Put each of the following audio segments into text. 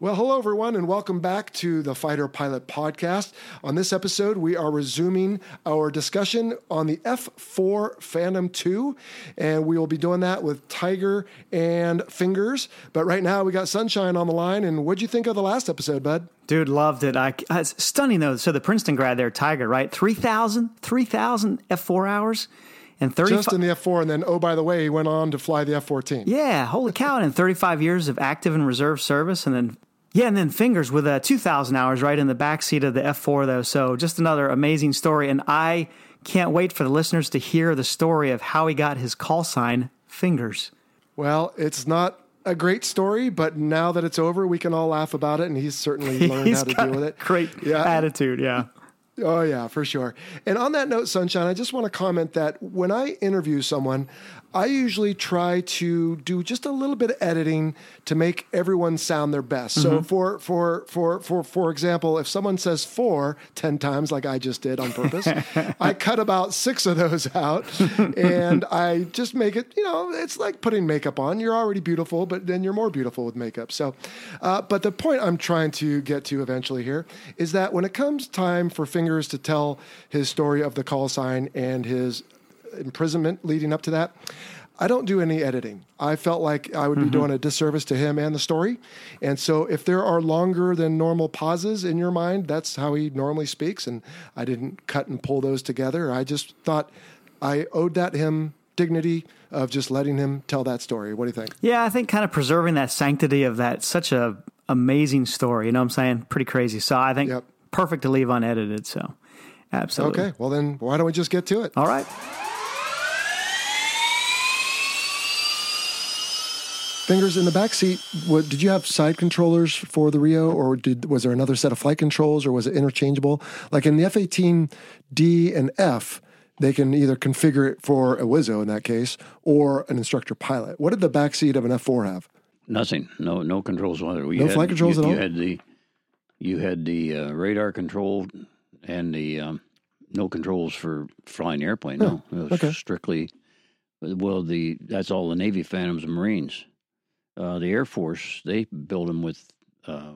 Well, hello, everyone, and welcome back to the Fighter Pilot Podcast. On this episode, we are resuming our discussion on the F4 Phantom 2, and we will be doing that with Tiger and Fingers. But right now, we got Sunshine on the line, and what'd you think of the last episode, bud? Dude, loved it. I, it's stunning, though. So the Princeton grad there, Tiger, right? 3,000, 3,000 F4 hours and 30 just in the F4 and then oh by the way he went on to fly the F14 yeah holy cow and 35 years of active and reserve service and then yeah, and then Fingers with uh, 2,000 hours right in the back seat of the F4, though. So just another amazing story. And I can't wait for the listeners to hear the story of how he got his call sign, Fingers. Well, it's not a great story, but now that it's over, we can all laugh about it. And he's certainly learned he's how to deal with it. Great yeah. attitude, yeah. Oh, yeah, for sure. And on that note, Sunshine, I just want to comment that when I interview someone, I usually try to do just a little bit of editing to make everyone sound their best. Mm-hmm. So for for for for for example, if someone says four ten times like I just did on purpose, I cut about six of those out and I just make it, you know, it's like putting makeup on. You're already beautiful, but then you're more beautiful with makeup. So uh, but the point I'm trying to get to eventually here is that when it comes time for Fingers to tell his story of the call sign and his imprisonment leading up to that. I don't do any editing. I felt like I would be mm-hmm. doing a disservice to him and the story. And so if there are longer than normal pauses in your mind, that's how he normally speaks. And I didn't cut and pull those together. I just thought I owed that him dignity of just letting him tell that story. What do you think? Yeah, I think kind of preserving that sanctity of that such a amazing story. You know what I'm saying? Pretty crazy. So I think yep. perfect to leave unedited. So absolutely. Okay. Well, then why don't we just get to it? All right. Fingers in the back seat. What, did you have side controllers for the RIO, or did was there another set of flight controls, or was it interchangeable? Like in the F eighteen D and F, they can either configure it for a Wizzo in that case, or an instructor pilot. What did the back seat of an F four have? Nothing. No no controls on it. We no had, flight controls you, at all. You had the you had the uh, radar control and the um, no controls for flying the airplane. No, it was okay. strictly. Well, the that's all the Navy Phantoms and Marines uh, the Air Force they build them with uh,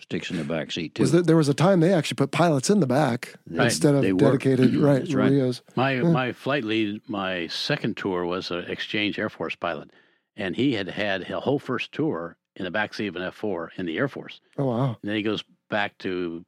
sticks in the back seat too. Was there, there, was a time they actually put pilots in the back right. instead of dedicated right, right. RIOs. My yeah. my flight lead, my second tour was an exchange Air Force pilot, and he had had a whole first tour in the back seat of an F four in the Air Force. Oh wow! And then he goes back to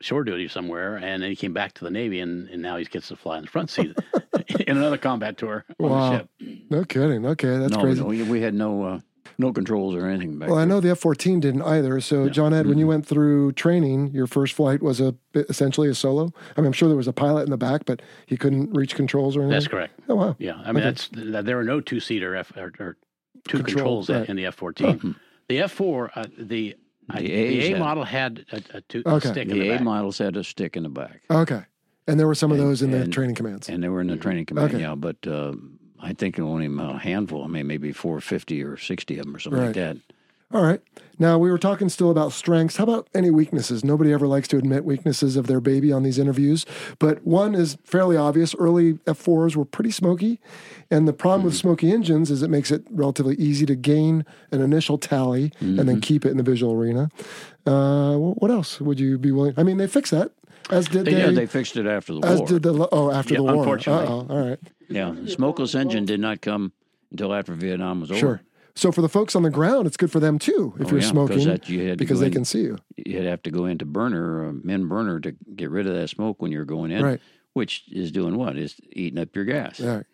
shore duty somewhere, and then he came back to the Navy, and, and now he gets to fly in the front seat in another combat tour on wow. the ship. No kidding. Okay, that's no, crazy. No, we, we had no. Uh, no controls or anything back Well, there. I know the F 14 didn't either. So, yeah. John Ed, mm-hmm. when you mm-hmm. went through training, your first flight was a essentially a solo. I mean, I'm sure there was a pilot in the back, but he couldn't reach controls or anything. That's correct. Oh, wow. Yeah. I mean, okay. that's there were no two seater F or, or two Control, controls right. in the F 14. Oh. The F 4, uh, the the, the A had, model had a, a, two, okay. a stick the, in the A back. models had a stick in the back. Okay. And there were some of those in and, the training commands. And they were in the training command, okay. yeah. But uh, I think only a handful. I mean, maybe 450 or 60 of them or something right. like that. All right. Now, we were talking still about strengths. How about any weaknesses? Nobody ever likes to admit weaknesses of their baby on these interviews, but one is fairly obvious. Early F4s were pretty smoky. And the problem mm-hmm. with smoky engines is it makes it relatively easy to gain an initial tally mm-hmm. and then mm-hmm. keep it in the visual arena. Uh, what else would you be willing? I mean, they fixed that. As did they, yeah, they fixed it after the war. As did the oh after yeah, the war. Unfortunately, Uh-oh. all right. Yeah, the smokeless engine did not come until after Vietnam was over. Sure. So for the folks on the ground, it's good for them too if oh, you're yeah, smoking that you because they in, can see you. You'd have to go into burner, or min burner, to get rid of that smoke when you're going in, right. which is doing what? Is eating up your gas. Right.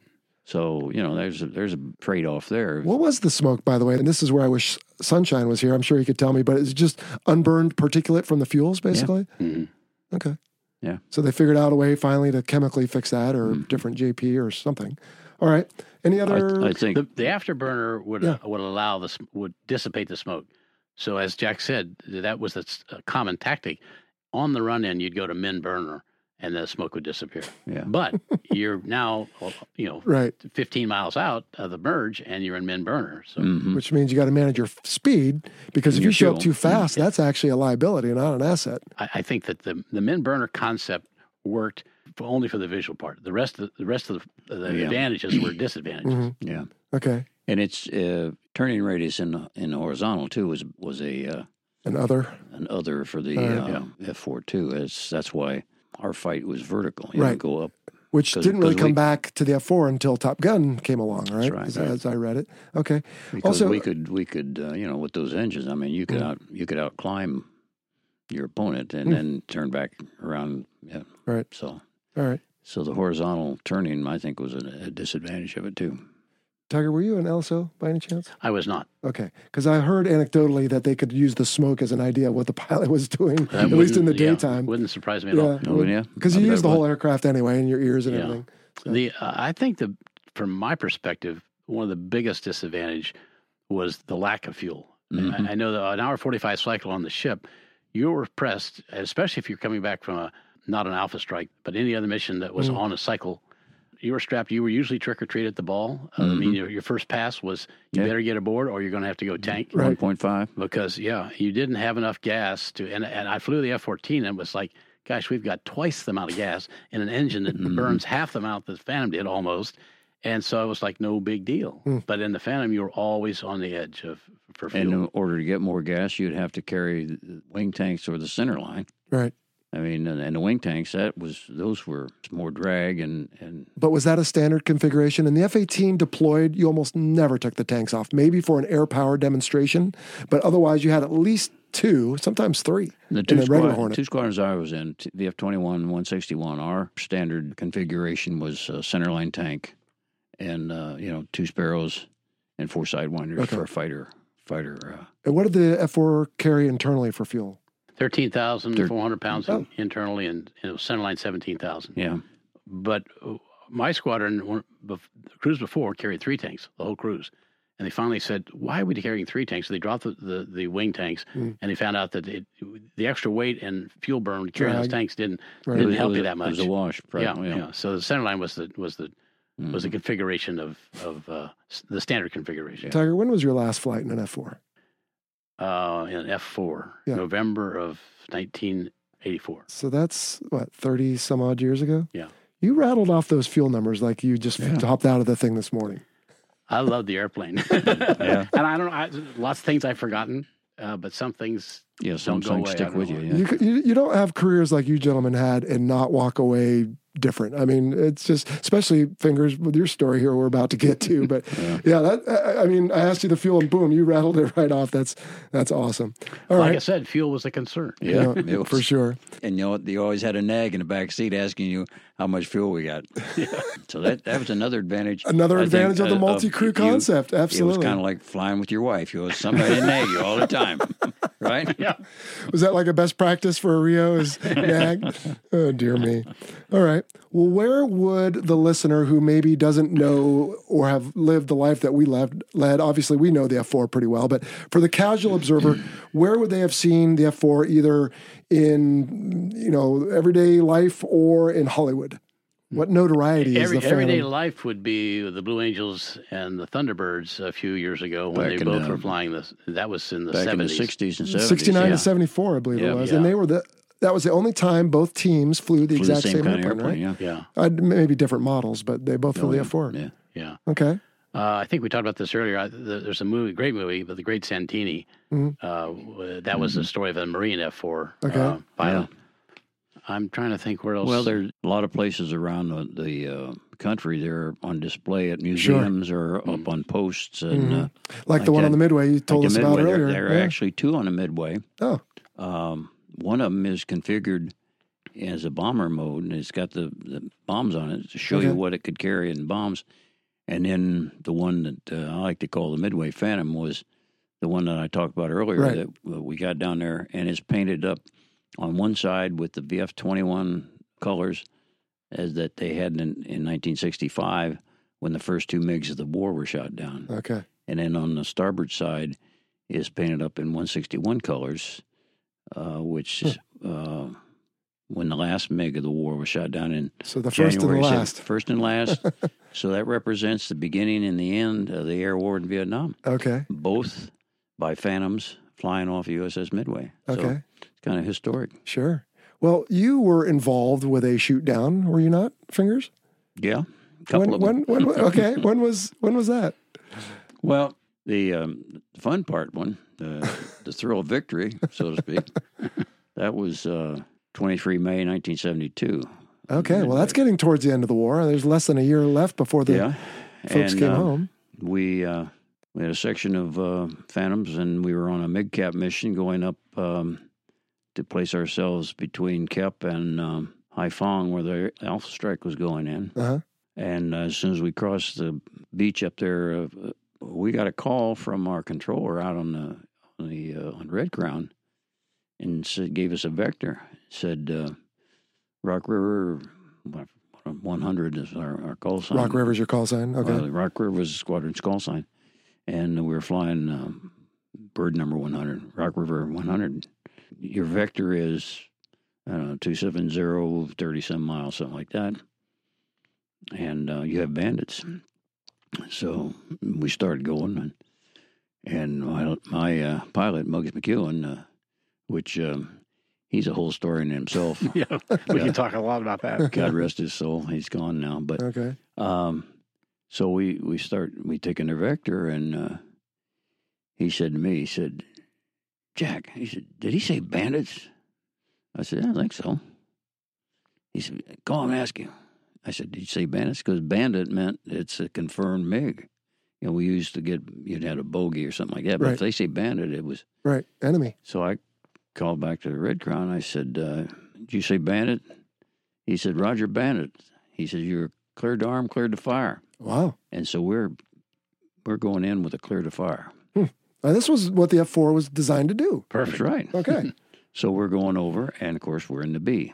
So you know, there's a, there's a trade off there. What was the smoke, by the way? And this is where I wish Sunshine was here. I'm sure he could tell me, but it's just unburned particulate from the fuels, basically. Yeah. Mm-hmm. Okay. Yeah. So they figured out a way finally to chemically fix that, or mm-hmm. different JP or something. All right. Any other? I, I think the, the, afterburner would yeah. uh, would allow this would dissipate the smoke. So as Jack said, that was a common tactic. On the run in, you'd go to min burner and the smoke would disappear. Yeah. But you're now, you know, right. 15 miles out of the merge and you're in min burner. So, mm-hmm. which means you got to manage your speed because and if you show up too fast, that's actually a liability, and not an asset. I, I, think that the the min burner concept worked for only for the visual part. The rest of the, the rest of the, the yeah. advantages were disadvantages. Mm-hmm. Yeah. Okay. And its uh, turning radius in in horizontal too was was a uh, an other an other for the uh, F four too. As that's why our fight was vertical. You right. Go up. Which didn't really come we, back to the F4 until Top Gun came along, right? right, as, right. as, I read it. Okay. Because also, we could we could uh, you know with those engines, I mean, you could mm. out you could out climb your opponent and mm. then turn back around. Yeah. Right. So. All right. So the horizontal turning, I think, was a, a disadvantage of it too. Tiger, were you an LSO by any chance? I was not. Okay, because I heard anecdotally that they could use the smoke as an idea of what the pilot was doing, at least in the yeah, daytime. Wouldn't surprise me at all. Oh, yeah, because you use the whole aircraft anyway in your ears and yeah. everything. So. The uh, I think the from my perspective, one of the biggest disadvantage was the lack of fuel. Mm-hmm. I, I know that an hour forty-five cycle on the ship, you were pressed, especially if you're coming back from a not an alpha strike, but any other mission that was mm. on a cycle you were strapped. You were usually trick or treat at the ball. Mm-hmm. I mean, mm-hmm. your, your, first pass was you yeah. better get aboard or you're going to have to go tank. Right. One point five. Because yeah, you didn't have enough gas to. And and I flew the F fourteen and it was like, gosh, we've got twice the amount of gas in an engine that mm-hmm. burns half the amount that the Phantom did almost. And so it was like no big deal. Mm. But in the Phantom, you were always on the edge of for fuel. And in order to get more gas, you'd have to carry wing tanks or the center line. Right. I mean, and, the wing tanks that was those were more drag and and. But was that a standard configuration? And the F-18 deployed, you almost never took the tanks off. Maybe for an air power demonstration, but otherwise you had at least two, sometimes three. The two, squad, two squadrons I was in, the F-21, 161, our standard configuration was a centerline tank, and uh, you know two Sparrows and four sidewinders okay. for a fighter fighter. Uh, and what did the F4 carry internally for fuel? Thirteen thousand four hundred pounds oh. internally, and, it was centerline seventeen thousand. Yeah, but uh, my squadron, the cruise before, carried three tanks, the whole cruise. And they finally said, "Why are we carrying three tanks?" So they dropped the, the, the wing tanks, mm. and they found out that it, the extra weight and fuel burn carrying those tanks didn't right. didn't help you that much. It was a wash. Yeah, yeah, yeah. So the centerline was the was the mm. was the configuration of of uh, the standard configuration. Tiger, when was your last flight in an F four? Uh, in F4, yeah. November of 1984. So that's what, 30 some odd years ago? Yeah. You rattled off those fuel numbers like you just yeah. hopped out of the thing this morning. I love the airplane. yeah. And I don't know, I, lots of things I've forgotten, uh, but some things yeah, some don't go stick with you, yeah. you. You you don't have careers like you gentlemen had and not walk away different. I mean, it's just, especially fingers with your story here, we're about to get to. But yeah, yeah that, I mean, I asked you the fuel and boom, you rattled it right off. That's that's awesome. All like right. I said, fuel was a concern. Yeah, yeah for sure. And you know, you always had a nag in the back seat asking you how much fuel we got. Yeah. So that that was another advantage. Another I advantage think, of the uh, multi crew concept. You, Absolutely. It was kind of like flying with your wife. You was somebody to nag you all the time. right? Yeah. Was that like a best practice for a RIO is nag? oh dear me. All right. Well, where would the listener who maybe doesn't know or have lived the life that we led, led obviously we know the F4 pretty well, but for the casual observer, where would they have seen the F4 either in, you know, everyday life or in Hollywood? What notoriety Every, is the everyday life would be the Blue Angels and the Thunderbirds a few years ago when back they both the, were flying this. That was in the back 70s. in the 60s and 70s. 69 yeah. to 74, I believe yeah. it was. Yeah. And they were the that was the only time both teams flew the flew exact the same, same kind airplane, of airplane, right? Yeah. Uh, maybe different models, but they both flew oh, the F4. Yeah. Yeah. Okay. Uh, I think we talked about this earlier. There's a movie, great movie, but the Great Santini. Mm-hmm. Uh, that was mm-hmm. the story of a Marine F4 okay. uh, pilot. Yeah. I'm trying to think where else. Well, there's a lot of places around the, the uh, country. They're on display at museums sure. or up mm. on posts, and mm-hmm. uh, like, like, the one that, on the Midway you told like us midway, about earlier. There, there are actually two on the Midway. Oh, um, one of them is configured as a bomber mode, and it's got the, the bombs on it to show okay. you what it could carry in bombs. And then the one that uh, I like to call the Midway Phantom was the one that I talked about earlier right. that we got down there, and it's painted up on one side with the VF 21 colors as that they had in, in 1965 when the first two MiGs of the war were shot down. Okay. And then on the starboard side, is painted up in 161 colors, uh, which uh, when the last MiG of the war was shot down in So the first January and the 7th, last. first and last. so that represents the beginning and the end of the air war in Vietnam, Okay. both by Phantoms flying off USS Midway. So Okay. it's kind of historic. Sure. Well, you were involved with a shoot down, were you not, Fingers? Yeah, a couple when, of them. when, when, okay. when was when was that? Well, the um, fun part one, the, the thrill of victory, so to speak, that was uh, 23 May 1972. Okay. Well, that's getting towards the end of the war. There's less than a year left before the yeah, folks and, came uh, home. We uh, we had a section of uh, Phantoms, and we were on a MIGCAP mission going up um, to place ourselves between Kep and um, Haiphong, where the Alpha Strike was going in. Uh-huh. And as soon as we crossed the beach up there, uh, we got a call from our controller out on the on the uh, on Red Crown, and said, gave us a vector. Said uh, Rock River, 100 is our, our call sign. Rock River's your call sign. Okay. Uh, Rock River was the squadron's call sign, and we were flying um, bird number 100, Rock River 100. Your vector is I don't know 270, 30 some miles, something like that, and uh, you have bandits. So we started going, and and my, my uh, pilot Muggs McEwen, uh, which um, he's a whole story in himself. yeah, we can talk a lot about that. God rest his soul, he's gone now, but. okay. Um, so we we start we taking their vector, and uh, he said to me, he said, "Jack," he said, "Did he say bandits?" I said, "Yeah, "I think so." He said, "Call him, and ask him." I said, "Did you say bandits?" Because bandit meant it's a confirmed MiG. You know, we used to get you'd had a bogey or something like that, but Right. if they say bandit, it was. Right. Enemy. So I called back to the Red Crown. I said, uh, "Did you say bandit?" He said, "Roger, bandit." He said, "You're cleared to arm, cleared to fire." Wow. And so we're we're going in with a clear to fire. Now, this was what the F4 was designed to do. That's right. Okay. So we're going over, and of course we're in the B.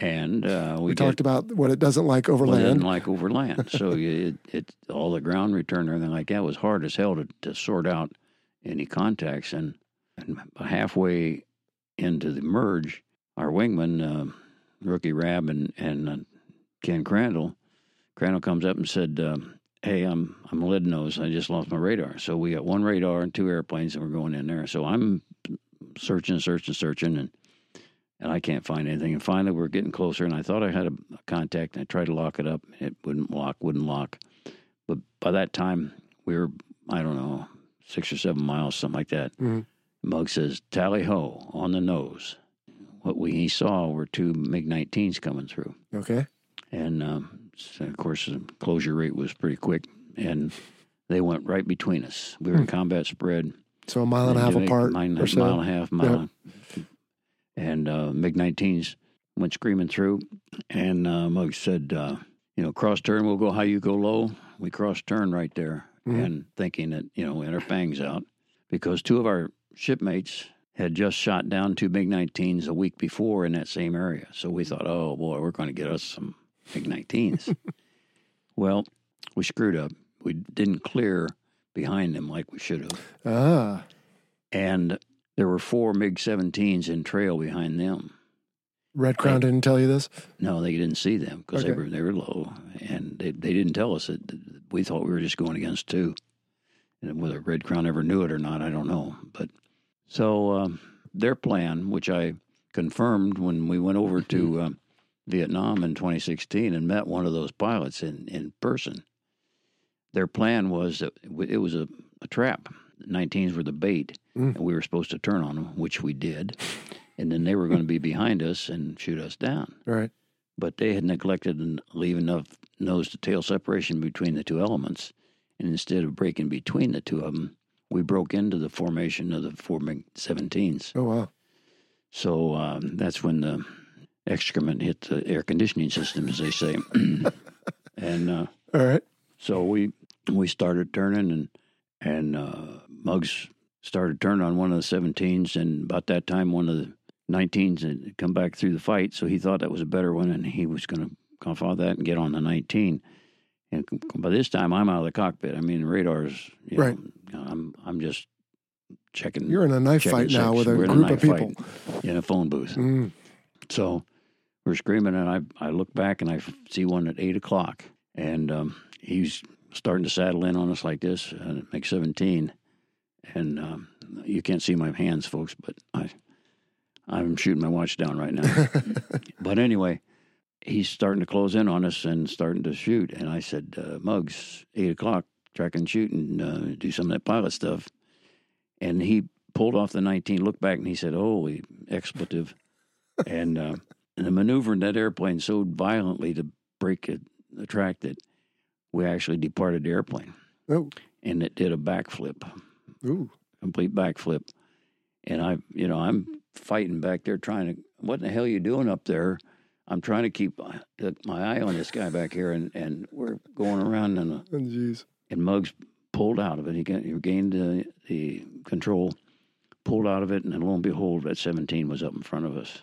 And uh, we, we get, talked about what it doesn't like over well, it land. didn't like over land. so it, it all the ground return and everything like that was hard as hell to, to sort out any contacts. And, and halfway into the merge, our wingman, uh, rookie Rab and and uh, Ken Crandall, Crandall comes up and said. Um, Hey, I'm I'm lead nose. I just lost my radar. So we got one radar and two airplanes, and we're going in there. So I'm searching, searching, searching, and and I can't find anything. And finally, we're getting closer, and I thought I had a, a contact, and I tried to lock it up. It wouldn't lock, wouldn't lock. But by that time, we were I don't know six or seven miles, something like that. Mhm. Mug says tally ho on the nose. What we saw were two MiG 19s coming through, Okay. and um, so of course the closure rate was pretty quick, and they went right between us. We were in combat spread. So a mile and a half apart Mile, or so. mile and a half, mile. And uh, MiG 19s went screaming through. And uh, Muggs said, uh, you know, cross turn, we'll go high, you go low. We cross turn right there. Mhm. And thinking that, you know, we had our fangs out because two of our shipmates had just shot down two MiG 19s a week before in that same area. So we thought, oh boy, we're going to get us some MiG 19s. well, we screwed up. We didn't clear behind them like we should have Ah. and there were four MiG 17s in trail behind them. Red Crown didn't tell you this? No, they didn't see them because they were they were low, and they they didn't tell us that we thought we were just going against two. And whether Red Crown ever knew it or not, I don't know. But so um, their plan, which I confirmed when we went over to um, Vietnam in 2016 and met one of those pilots in in person. Their plan was that it was a, a trap. The 19s were the bait, Mm. and we were supposed to turn on them, which we did. And then they were going to be behind us and shoot us down. Right. But they had neglected to leave enough nose to tail separation between the two elements. And instead of breaking between the two of them, we broke into the formation of the four MiG 17s. Oh, wow. So um, that's when the excrement hit the air conditioning system, as they say. and uh, All right. so we we started turning, and and uh, Muggs started turning on one of the 17s, and about that time, one of the 19s had come back through the fight, so he thought that was a better one, and he was going to cough off that and get on the 19. And by this time, I'm out of the cockpit. I mean, radars. You Right. Know, I'm I'm just checking. You're in a knife fight now sex. with a We're group of people. in a phone booth. Mm. So we're screaming, and I I look back and I see one at eight o'clock, and um, he's starting to saddle in on us like this, and it makes seventeen, and um, you can't see my hands, folks, but I I'm shooting my watch down right now. but anyway, he's starting to close in on us and starting to shoot, and I said, uh, Muggs, eight o'clock, track and shoot and uh, do some of that pilot stuff, and he pulled off the 19, looked back, and he said, "Holy expletive!" and uh, and the maneuvering that airplane so violently to break a, a track that we actually departed the airplane, Oh, and it did a backflip, ooh. complete backflip. And I, you know, I'm fighting back there trying to, what the hell are you doing up there? I'm trying to keep uh, my eye on this guy back here, and, and we're going around, and, uh, Oh, and Muggs pulled out of it. He, got, he regained the, the control, pulled out of it, and then lo and behold, that 17 was up in front of us.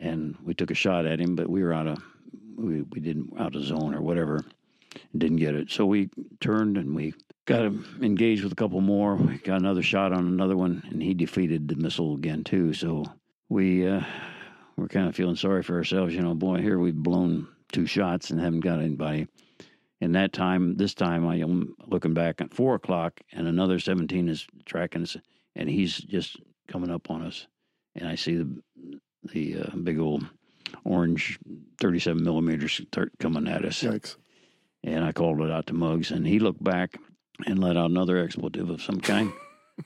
And we took a shot at him, but we were out of, we, we didn't, out of zone or whatever, didn't get it. So we turned and we got him engaged with a couple more. We got another shot on another one, and he defeated the missile again, too. So we, uh, we're kind of feeling sorry for ourselves. You know, boy, here we've blown two shots and haven't got anybody. And that time, this time, I am looking back at four o'clock, and another 17 is tracking us, and he's just coming up on us. And I see the the uh, big old orange 37 millimeters start coming at us. Yikes. And I called it out to Muggs, and he looked back and let out another expletive of some kind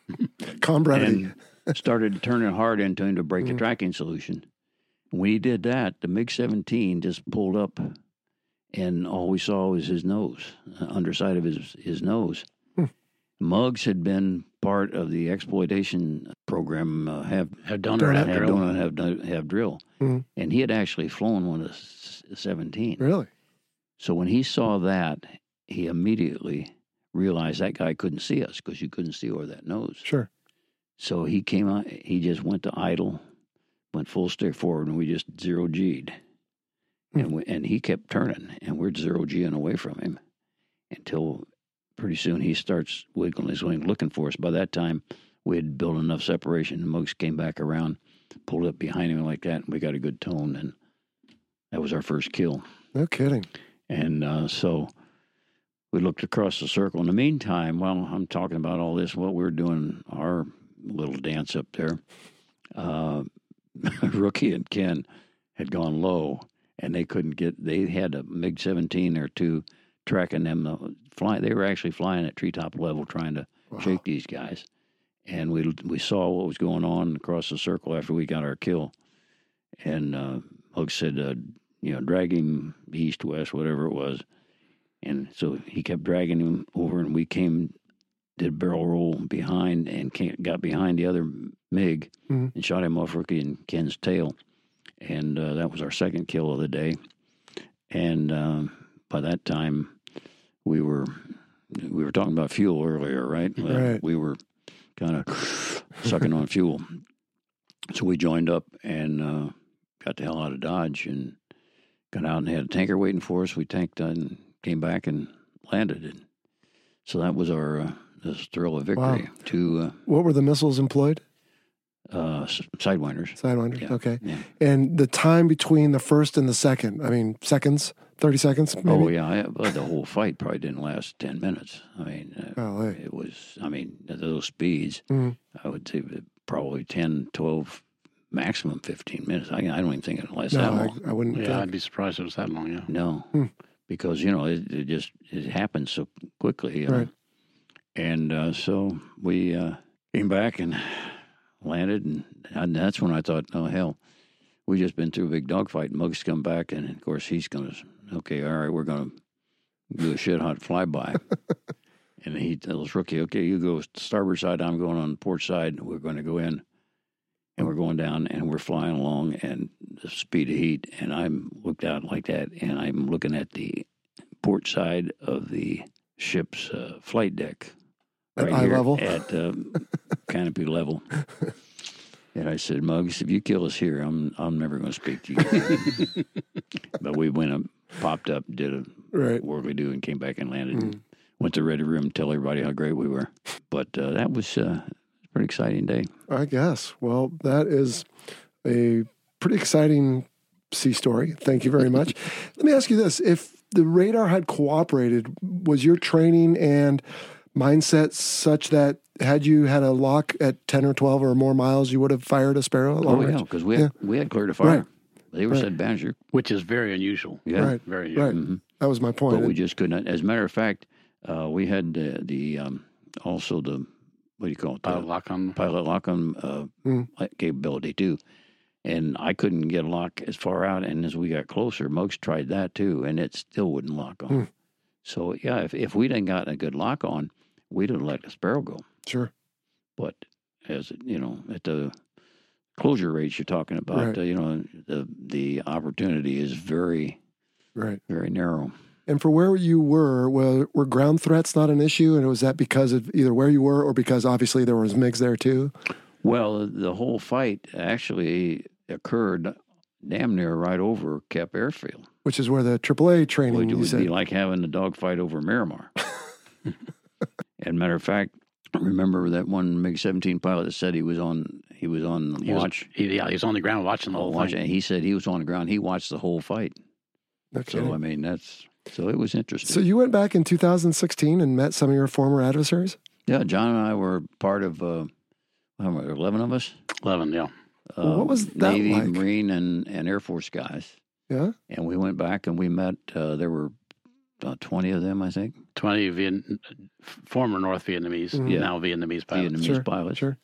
and started turning hard into him to break a Mhm. tracking solution. When he did that, the MiG 17 just pulled up, and all we saw was his nose, uh, underside of his, his nose. Hmm. Muggs had been part of the exploitation program, uh, have Have done or it. have have, drill. done, have, done- have drill, Mhm. and he had actually flown one of the 17. Really? So when he saw that, he immediately realized that guy couldn't see us because you couldn't see over that nose. Sure. So he came out, he just went to idle, went full stick forward, and we just zero G'd. And, we, and he kept turning, and we're zero G'ing away from him until pretty soon he starts wiggling his wing looking for us. By that time, we had built enough separation. The Mugs came back around, pulled up behind him like that, and we got a good tone. And that was our first kill. No kidding. And uh, so we looked across the circle. In the meantime, while I'm talking about all this, what we are doing our little dance up there, uh, Rookie and Ken had gone low, and they couldn't get. They had a MiG 17 or two tracking them. uh, Fly, they were actually flying at treetop level, trying to Wow. shake these guys. And we we saw what was going on across the circle after we got our kill. And uh, Muggs said, uh, you know, drag him east, west, whatever it was. And so he kept dragging him over, and we came, did barrel roll behind, and got behind the other MiG Mhm. and shot him off Rookie and Ken's tail. And uh, that was our second kill of the day. And uh, by that time, we were we were talking about fuel earlier, right? Right. We were kind of sucking on fuel. So we joined up and got the hell out of Dodge and got out and had a tanker waiting for us. We tanked and came back and landed. And so that was our this thrill of victory. Wow. Two What were the missiles employed? uh, uh, sidewinders. Sidewinders. Yeah. Okay. Yeah. And the time between the first and the second, I mean, seconds, 30 seconds, maybe? Oh yeah, I, well, the whole fight probably didn't last ten minutes. I mean, uh, Golly. it was. I mean, at those speeds, Mhm. I would say probably 10, 12, maximum fifteen minutes. I, I don't even think it lasts No, that I, long. I wouldn't Yeah, I'd be surprised if it was that long. Yeah. No, Hmm. because you know it, it just it happens so quickly. You know? And uh, so we uh, came back and landed, and, and that's when I thought, oh hell, we just been through a big dogfight. Muggs come back, and of course he's going to okay, all right, we're going to do a shit hot flyby. and he tells Rookie, okay, you go starboard side, I'm going on the port side. We're going to go in. And we're going down and we're flying along and the speed of heat. And I'm looked out like that and I'm looking at the port side of the ship's uh, flight deck. At eye level? At um, canopy level. And I said, Muggs, if you kill us here, I'm I'm never going to speak to you. but we went up, popped up, did a Right. worldly do, and came back and landed. Mm. And went to the ready room, tell everybody how great we were. But uh, that was uh, pretty exciting day. I guess. Well, that is a pretty exciting sea story. Thank you very much. Let me ask you this: If the radar had cooperated, was your training and mindset such that had you had a lock at ten or twelve or more miles, you would have fired a sparrow? at long Oh yeah, range? because we had we had clear to fire. Right. They were Right. said Bannister. which is very unusual. Yeah. Right. Very unusual. Right. Mhm. That was my point. But we just couldn't. As a matter of fact, uh, we had the, the um, also the what do you call it? Pilot lock on. pilot lock on uh, Mm. capability too. And I couldn't get a lock as far out. And as we got closer, Muggs tried that too, and it still wouldn't lock on. Hmm. So yeah, if if we'd have gotten a good lock on, we'd have let the sparrow go. sure. But as you know, at the closure rates you're talking about, Right. uh, you know, the the opportunity is very Right. very narrow. And for where you were, were, were ground threats not an issue? And was that because of either where you were or because obviously there was MiGs there too? Well, the whole fight actually occurred damn near right over Kep Airfield, Which is where the AAA training which would be like having a dogfight over Miramar. and matter of fact, I remember that one MiG seventeen pilot that said he was on he was on He was- watch. he- yeah, he was on the ground watching the Oh, whole watch, thing. and he said he was on the ground. He watched the whole fight. No So. I mean, that's so it was interesting. So you went back in 2016 and met some of your former adversaries? yeah, John and I were part of uh, how many, eleven of us. Eleven, yeah. Well, what uh, was that Navy, like? Marine, and and Air Force guys. Yeah. And we went back and we met. Uh, there were uh, twenty of them, I think. Twenty Viet- former North Vietnamese, Mhm. Yeah. now Vietnamese pilots. Vietnamese Sure, pilots. Sure.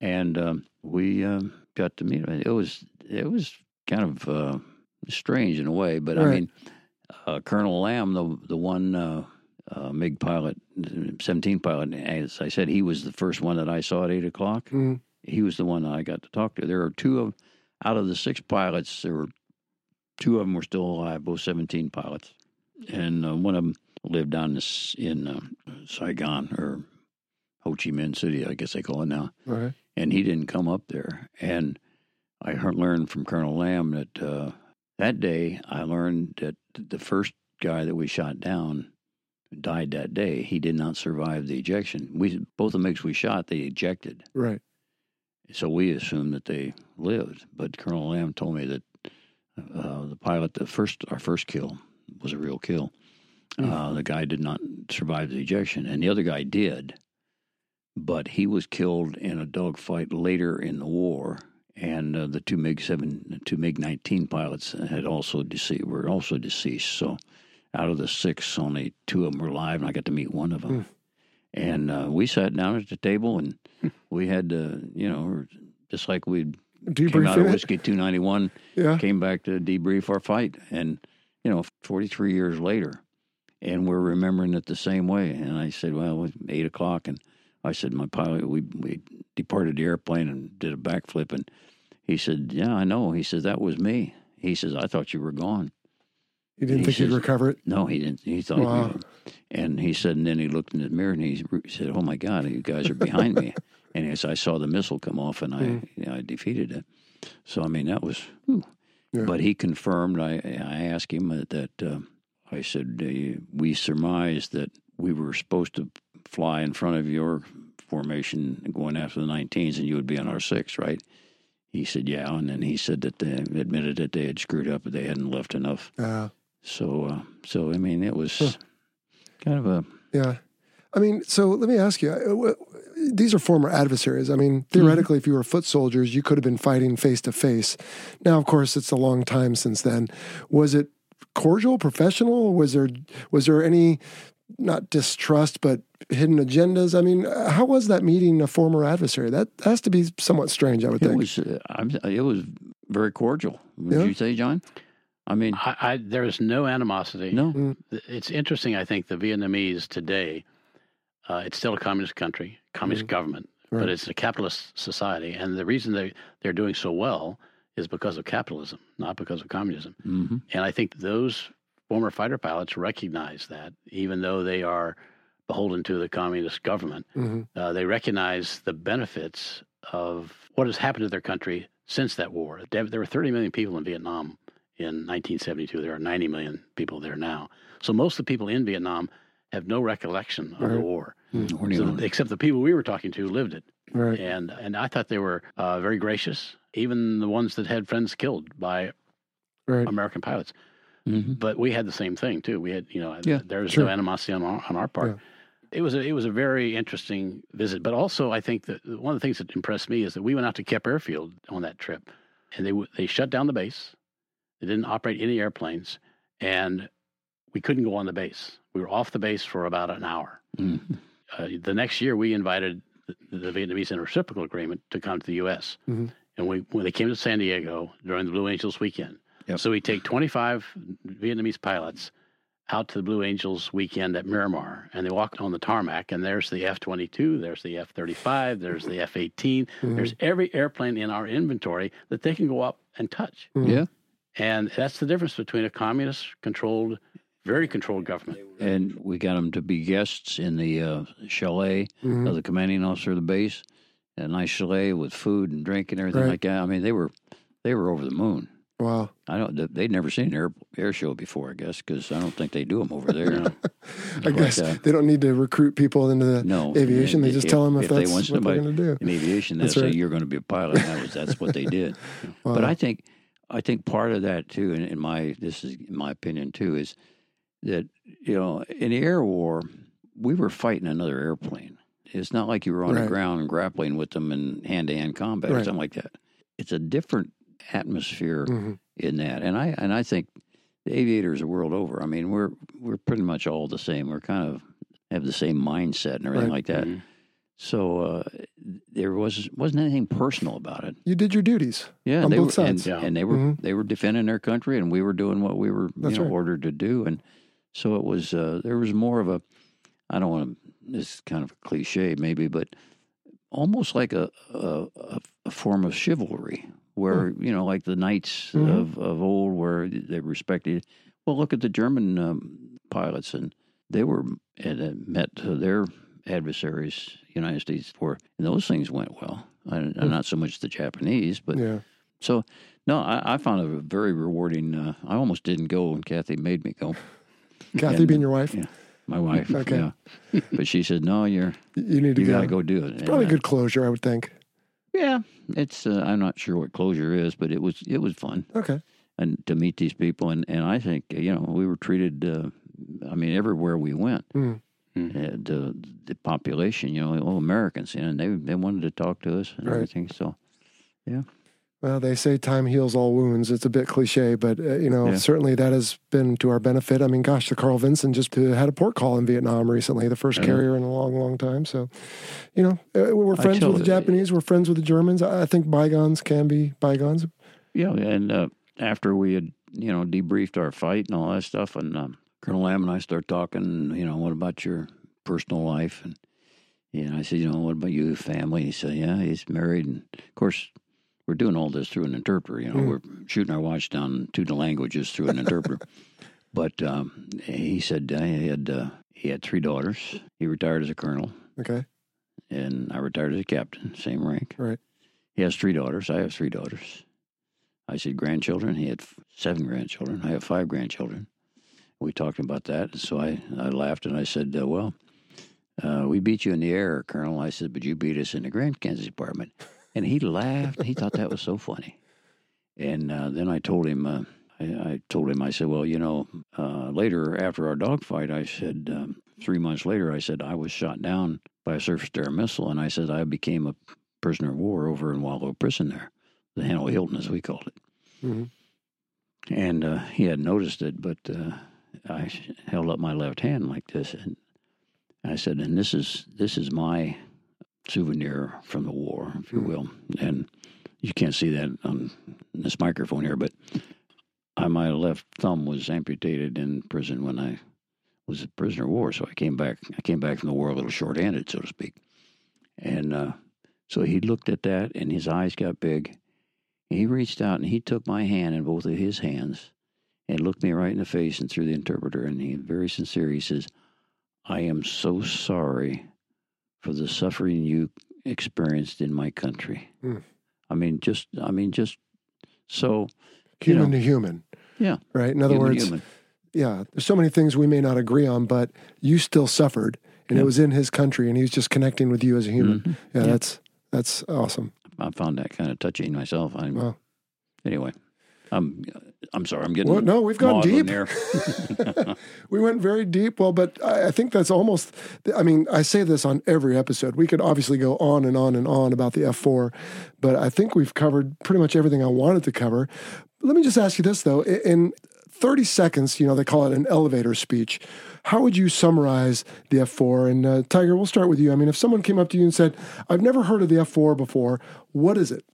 and um, we um, got to meet him. It was it was kind of uh, strange in a way, but I mean, uh, Colonel Lamb, the the one uh, uh, MiG pilot, seventeen pilot, as I said, he was the first one that I saw at eight o'clock. Mm. He was the one that I got to talk to. There are two of out of the six pilots. There were two of them were still alive, both seventeen pilots, and uh, one of them lived down this, in uh, Saigon or Ho Chi Minh City, I guess they call it now right. and he didn't come up there. And I heard, learned from Colonel Lamb that uh, that day I learned that the first guy that we shot down died that day. He did not survive the ejection. We both the MiGs we shot, they ejected, Right. so we assumed that they lived. But Colonel Lamb told me that uh, the pilot, the first our first kill was a real kill. Uh, the guy did not survive the ejection, and the other guy did but he was killed in a dogfight later in the war. And uh, the two MiG seven, two MiG nineteen pilots had also deceased, were also deceased. So, out of the six, only two of them were alive, and I got to meet one of them. And uh, we sat down at the table, and we had to, you know, just like we came out of whiskey two ninety one, Yeah. came back to debrief our fight, and you know, forty three years later, and we're remembering it the same way. And I said, well, it was eight o'clock, and I said, my pilot, we we departed the airplane and did a backflip, and he said, yeah, I know. He said, that was me. He says, I thought you were gone. He didn't He think he'd recover it? No, he didn't. He thought, Wow. and he said, and then he looked in the mirror and he said, "Oh my God, you guys are behind me." And as I saw the missile come off, and I, Mm. you know, I defeated it. So I mean, that was. whew. Yeah. But he confirmed. I I asked him that, that uh, I said uh, we surmised that we were supposed to fly in front of your formation going after the 19s, and you would be on our six, right? He said, yeah, and then he said that they admitted that they had screwed up, but they hadn't left enough. Uh, So, uh, so I mean, it was Huh. kind of a yeah. I mean, so let me ask you. uh, These are former adversaries. I mean, theoretically, if you were foot soldiers, you could have been fighting face to face. Now, of course, it's a long time since then. Was it cordial, professional? Was there was there any not distrust but hidden agendas? I mean, uh, how was that meeting a former adversary? That has to be somewhat strange, I would It think. was uh, I'm, it was very cordial. Would Yeah. you say, John? I mean, I, I, there is no animosity. no, It's interesting. I think the Vietnamese today, uh, it's still a communist country, communist government, Right. but it's a capitalist society, and the reason they they're doing so well is because of capitalism, not because of communism. hmm And I think those former fighter pilots recognize that, even though they are beholden to the communist government, hmm uh, they recognize the benefits of what has happened to their country since that war. There were 30 million people in Vietnam in 1972. There are 90 million people there now. So most of the people in Vietnam have no recollection of the Right. war, Or So- except the people we were talking to lived it. Right. And and I thought they were uh, very gracious, even the ones that had friends killed by Right. American pilots. Mhm. But we had the same thing too. We had, you know, Yeah, there was sure. no animosity on our, on our part. It was a, it was a very interesting visit. But also, I think that one of the things that impressed me is that we went out to Kep Airfield on that trip, and they they shut down the base. They didn't operate any airplanes, and we couldn't go on the base. We were off the base for about an hour. Mhm. Uh, the next year, we invited the, the Vietnamese reciprocal agreement to come to the U.S. Mhm. And we when they came to San Diego during the Blue Angels weekend, Yep. so we take 25 Vietnamese pilots out to the Blue Angels weekend at Miramar, and they walk on the tarmac, and there's the F-22, there's the F-35, there's the F-18, Mhm. there's every airplane in our inventory that they can go up and touch. Mhm. Yeah. And that's the difference between a communist-controlled, very controlled government. And we got them to be guests in the uh, chalet Mhm. of the commanding officer of the base. A nice chalet with food and drink and everything Right. like that. I mean, they were they were over the moon. Wow. I don't. They'd never seen an air air show before, I guess, because I don't think they do them over there. Yeah. I guess they don't need to recruit people into the No, aviation. They if- just tell them if, if they that's want what they're going to do. in aviation, they That's say you're going to be a pilot. That was that's what they did. Wow. But I think I think part of that too, in, in my this is in my opinion too, is that you know in the air war we were fighting another airplane. It's not like you were on Right. the ground grappling with them in hand to hand combat or something like that. It's a different atmosphere Mhm. in that, and I and I think the aviators the world over. I mean, we're we're pretty much all the same. We're kind of have the same mindset and everything Right. like that. Mhm. So uh, there was wasn't anything personal about it. you did your duties. Yeah, On they both were, sides. And, Yeah. and they were Mhm. they were defending their country, and we were doing what we were you know right. ordered to do, and so it was. Uh, there was more of a, I don't want to. This is kind of a cliche, maybe, but almost like a a, a, form of chivalry, where you know, like the knights Mhm. of of old, where they respected. Well, look at the German um, pilots, and they were and uh, met their adversaries, United States, for and those things went well. And not so much the Japanese, but Yeah. so, no, I, I found it very rewarding. Uh, I almost didn't go, and Kathy made me go. Kathy And- being your wife, yeah. My wife, Okay. yeah, but she said, "No, you're you need to you go. got to go do it." And, Probably uh, good closure, I would think. Yeah, it's. Uh, I'm not sure what closure is, but it was it was fun Okay. and to meet these people, and and I think you know we were treated. Uh, I mean, everywhere we went, Mm. uh, the the population, you know, all Americans, you know, and they they wanted to talk to us and Right. everything. So, Well, they say time heals all wounds. It's a bit cliche, but uh, you know, Yeah. certainly that has been to our benefit. I mean, gosh, the Carl Vinson just uh, had a port call in Vietnam recently, the first Yeah. carrier in a long, long time. So, you know, uh, we're friends with the Japanese. We're friends with the Germans. I think bygones can be bygones. Yeah, and uh, after we had you know debriefed our fight and all that stuff, and um, Colonel Lamb and I start talking. You know, what about your personal life? And yeah, I said, you know, what about you, family? He said, yeah, he's married, and of course, we're doing all this through an interpreter. You know, Mm. we're shooting our watch down two languages through an interpreter. But um, he said uh, he had uh, he had three daughters. He retired as a colonel, Okay. and I retired as a captain, same rank. Right. He has three daughters. I have three daughters. I said grandchildren. He had seven grandchildren. I have five grandchildren. We talked about that. So I, I laughed and I said, uh, Well, uh, we beat you in the air, Colonel. I said, But you beat us in the Grand Kansas Department. And he laughed. He thought that was so funny. And uh, then I told him, uh, I, I told him, I said, Well, you know, uh, later after our dogfight, I said, um, three months later, I said, I was shot down by a surface to air missile. And I said, I became a prisoner of war over in Hoa Lo Prison there, the Hanoi Hilton, as we called it. Mhm. And uh, he hadn't noticed it, but uh, I held up my left hand like this, and I said, "And this is this is my souvenir from the war, if you Mhm. will." And you can't see that on this microphone here, but I, my left thumb was amputated in prison when I was a prisoner of war. So I came back. I came back from the war a little short-handed, so to speak. And uh, so he looked at that, and his eyes got big. And he reached out and he took my hand in both of his hands and looked me right in the face and through the interpreter. And he very sincere. He says, "I am so sorry for the suffering you experienced in my country." Mm. I mean, just I mean, just so You Human know. to human. Yeah. Right. In other human, words, human. yeah, there's so many things we may not agree on, but you still suffered, and it was in his country, and he was just connecting with you as a human. Mm-hmm. Yeah, that's that's awesome. I found that kind of touching myself. I, Wow. Anyway, I'm I'm sorry. I'm getting Well, no, we've gone deep. there. We went very deep. Well, but I, I think that's almost. I mean, I say this on every episode. We could obviously go on and on and on about the F4, but I think we've covered pretty much everything I wanted to cover. Let me just ask you this though: in 30 seconds, you know, they call it an elevator speech. How would you summarize the F4? And uh, Tiger, we'll start with you. I mean, if someone came up to you and said, "I've never heard of the F4 before," what is it?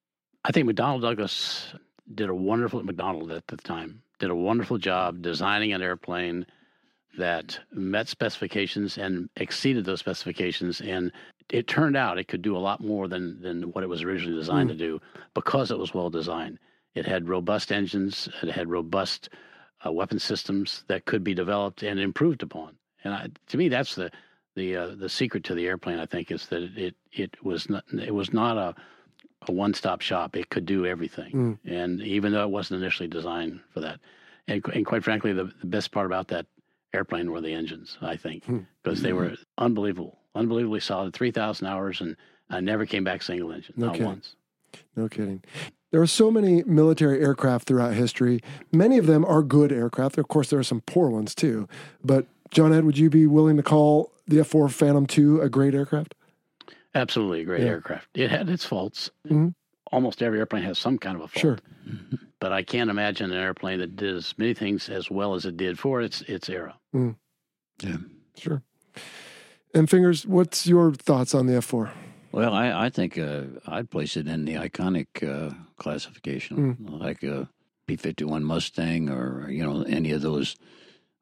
I think McDonnell Douglas did a wonderful McDonnell at the time did a wonderful job designing an airplane that met specifications and exceeded those specifications and it turned out it could do a lot more than than what it was originally designed to do because it was well designed. It had robust engines, it had robust uh, weapon systems that could be developed and improved upon. And I, to me, that's the the uh, the secret to the airplane. I think is that it it was not it was not a a one stop shop. It could do everything, hmm. and even though it wasn't initially designed for that, and, and quite frankly, the, the best part about that airplane were the engines. I think hmm. because they hmm. were unbelievable, unbelievably solid. Three thousand hours, and I never came back single engine, not Okay. once. No kidding. There are so many military aircraft throughout history. Many of them are good aircraft. Of course, there are some poor ones too. But John Ed, would you be willing to call the F 4 Phantom 2 a great aircraft? Absolutely a great Yeah. aircraft. It had its faults. Mhm. Almost every airplane has some kind of a fault. Sure. But I can't imagine an airplane that did as many things as well as it did for its its era. yeah. Sure. And Fingers, what's your thoughts on the F 4? Well, I, I think uh, I'd place it in the iconic uh, classification, like a P fifty one Mustang or you know any of those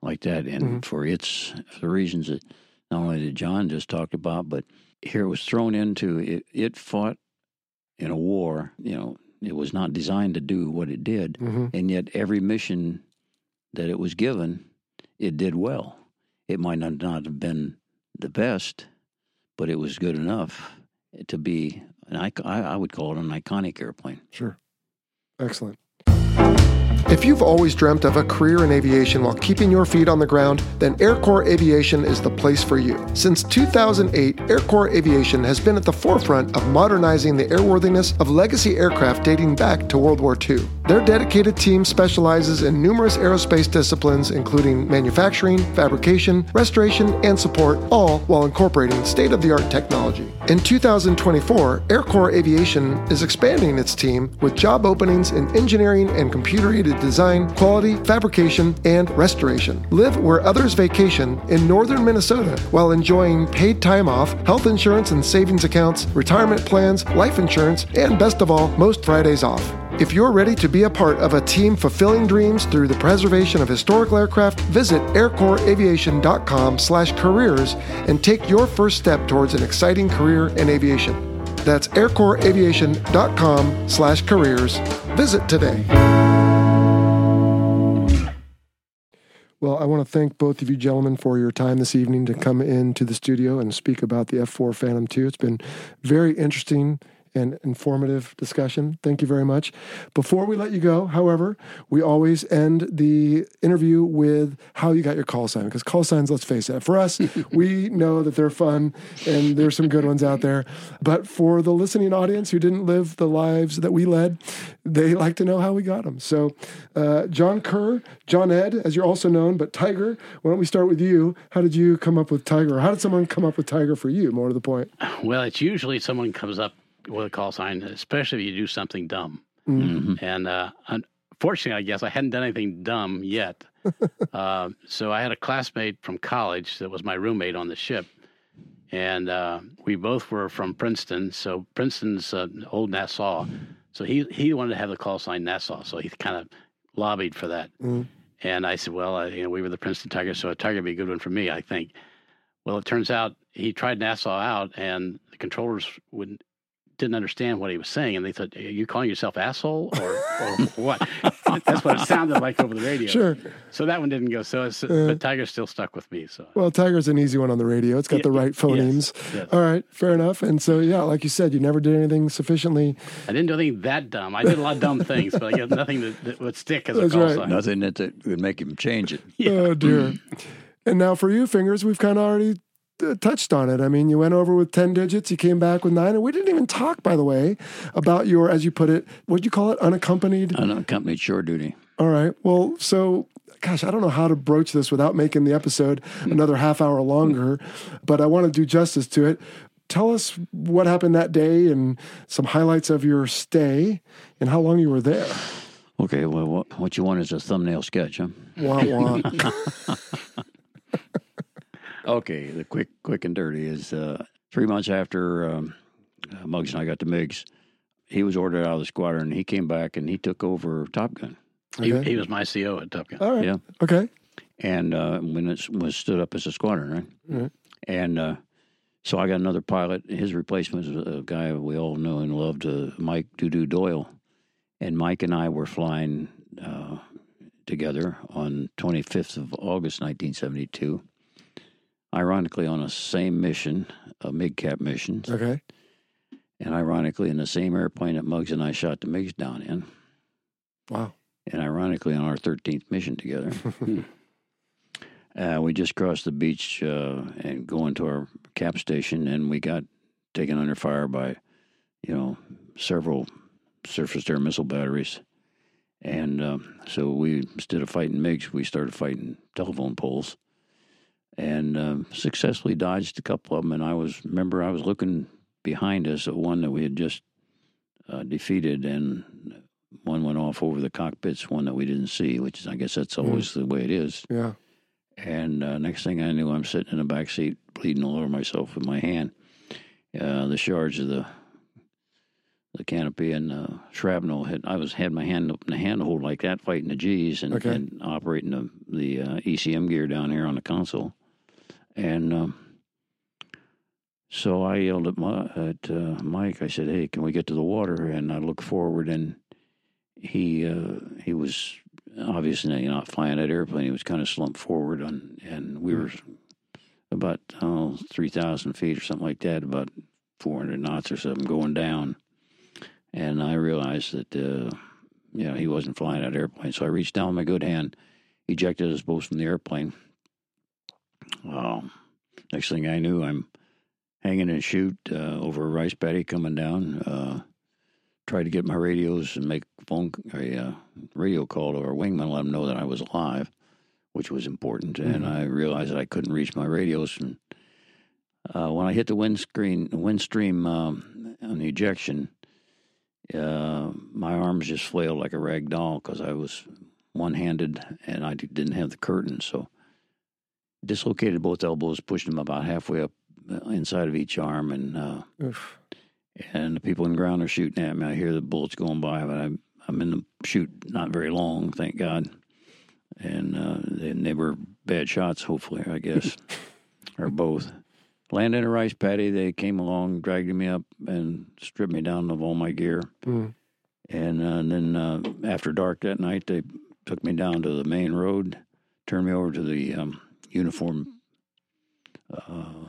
like that. And for its for the reasons that not only did John just talked about, but here it was thrown into it. It fought in a war. You know, it was not designed to do what it did, Mm-hmm. and yet every mission that it was given, it did well. It might not, not have been the best, but it was good enough to be an. I, I would call it an iconic airplane. Sure. Excellent. If you've always dreamt of a career in aviation while keeping your feet on the ground, then Aircore Aviation is the place for you. Since 2008, Aircore Aviation has been at the forefront of modernizing the airworthiness of legacy aircraft dating back to World War II. Their dedicated team specializes in numerous aerospace disciplines, including manufacturing, fabrication, restoration, and support, all while incorporating state of the art technology. In 2024, Aircore Aviation is expanding its team with job openings in engineering and computer aided design, quality, fabrication, and restoration. Live where others vacation in northern Minnesota while enjoying paid time off, health insurance and savings accounts, retirement plans, life insurance, and best of all, most Fridays off. If you're ready to be a part of a team fulfilling dreams through the preservation of historical aircraft, visit aircoreaviation.com/careers and take your first step towards an exciting career in aviation. That's aircoreaviation.com/careers. Visit today. Well, I want to thank both of you gentlemen for your time this evening to come into the studio and speak about the F4 Phantom 2. It's been very interesting and informative discussion. Thank you very much. Before we let you go, however, we always end the interview with how you got your call sign because call signs, let's face it, for us, we know that they're fun and there's some good ones out there. But for the listening audience who didn't live the lives that we led, they like to know how we got them. So, uh, John Kerr, John Ed, as you're also known, but Tiger, why don't we start with you? How did you come up with Tiger? How did someone come up with Tiger for you? More to the point. Well, it's usually someone comes up with a call sign, especially if you do something dumb. And uh, unfortunately, I guess I hadn't done anything dumb yet. uh, so I had a classmate from college that was my roommate on the ship. And uh, we both were from Princeton. So Princeton's uh, old Nassau. So he, he wanted to have the call sign Nassau. So he kind of lobbied for that. And I said, well, uh, you know, we were the Princeton Tigers, so a Tiger would be a good one for me, I think. Well, it turns out he tried Nassau out, and the controllers wouldn't didn't understand what he was saying, and they thought, "Are you calling yourself asshole or, or what?" That's what it sounded like over the radio. Sure. So that one didn't go. So, it's, but Tiger still stuck with me. So Well, Tiger's an easy one on the radio. It's got Yeah, the right phonemes. yes. All right, fair enough. And so, yeah, like you said, you never did anything sufficiently. I didn't do anything that dumb. I did a lot of dumb things, but I got nothing that, that would stick as a That's call right. sign. Nothing that, that would make him change it. Oh dear. and now for you, fingers, we've kind of already uh, Uh, touched on it. I mean, you went over with ten digits, you came back with nine, and we didn't even talk, by the way, about your, as you put it, what would you call it, unaccompanied. Unaccompanied shore duty. All right. Well, so. Gosh, I don't know how to broach this without making the episode another half hour longer, but I want to do justice to it. Tell us what happened that day and some highlights of your stay and how long you were there. Okay, well, what, what you want is a thumbnail sketch, huh? Wah, wah. Okay, the quick, quick and dirty is uh, three months after um, uh, Muggs and I got to MiGs, he was ordered out of the squadron. He came back and he took over Top Gun. He, Okay. he was my CO at Top Gun. All right. Yeah. Okay. And uh, when it was stood up as a squadron, right? Right. And uh, so I got another pilot. His replacement was a guy we all know and loved, uh, Mike Doodoo Doyle. And Mike and I were flying uh, together on 25th of August, 1972. Ironically, on a same mission, a MIG-cap mission, Okay. and ironically, in the same airplane that Muggs and I shot the MiGs down in, Wow. and ironically, on our 13th mission together. uh, we just crossed the beach uh, and going to our cap station, and we got taken under fire by, you know, several surface air missile batteries. And um, so we, instead of fighting MiGs, we started fighting telephone poles and um, successfully dodged a couple of them. And I was, remember, I was looking behind us at one that we had just uh, defeated, and one went off over the cockpits, one that we didn't see, which is, I guess that's always the way it is. Yeah. And uh, next thing I knew, I'm sitting in the back seat, bleeding all over myself with my hand. Uh, the shards of the the canopy and uh, shrapnel had I was had my hand up in the handhold like that, fighting the G's and, Okay. and operating the the uh, ECM gear down here on the console. And um, so I yelled at, my, at uh, Mike. I said, "Hey, can we get to the water?" And I looked forward, and he uh, he was obviously not flying that airplane. He was kind of slumped forward on, and we were about oh, three thousand feet or something like that, about four hundred knots or something going down. And I realized that uh, you know he wasn't flying that airplane, so I reached down with my good hand, ejected us both from the airplane. Um, next thing I knew, I'm hanging in a chute uh, over a rice paddy coming down. Uh, tried to get my radios and make phone a uh, radio call to our wingman, let him know that I was alive, which was important. And I realized that I couldn't reach my radios. And uh, when I hit the windscreen, windstream um, on the ejection, uh, my arms just flailed like a rag doll because I was one-handed and I didn't have the curtain. So dislocated both elbows, pushed them about halfway up uh, inside of each arm, and uh, and the people in the ground are shooting at me. I hear the bullets going by, but I'm I'm in the shoot not very long, thank God. And uh, they, they were bad shots, hopefully, I guess, or both. Landed in a rice paddy. They came along, dragged me up, and stripped me down of all my gear. Mm. And, uh, and then uh, after dark that night, they took me down to the main road, turned me over to the um, uniform uh,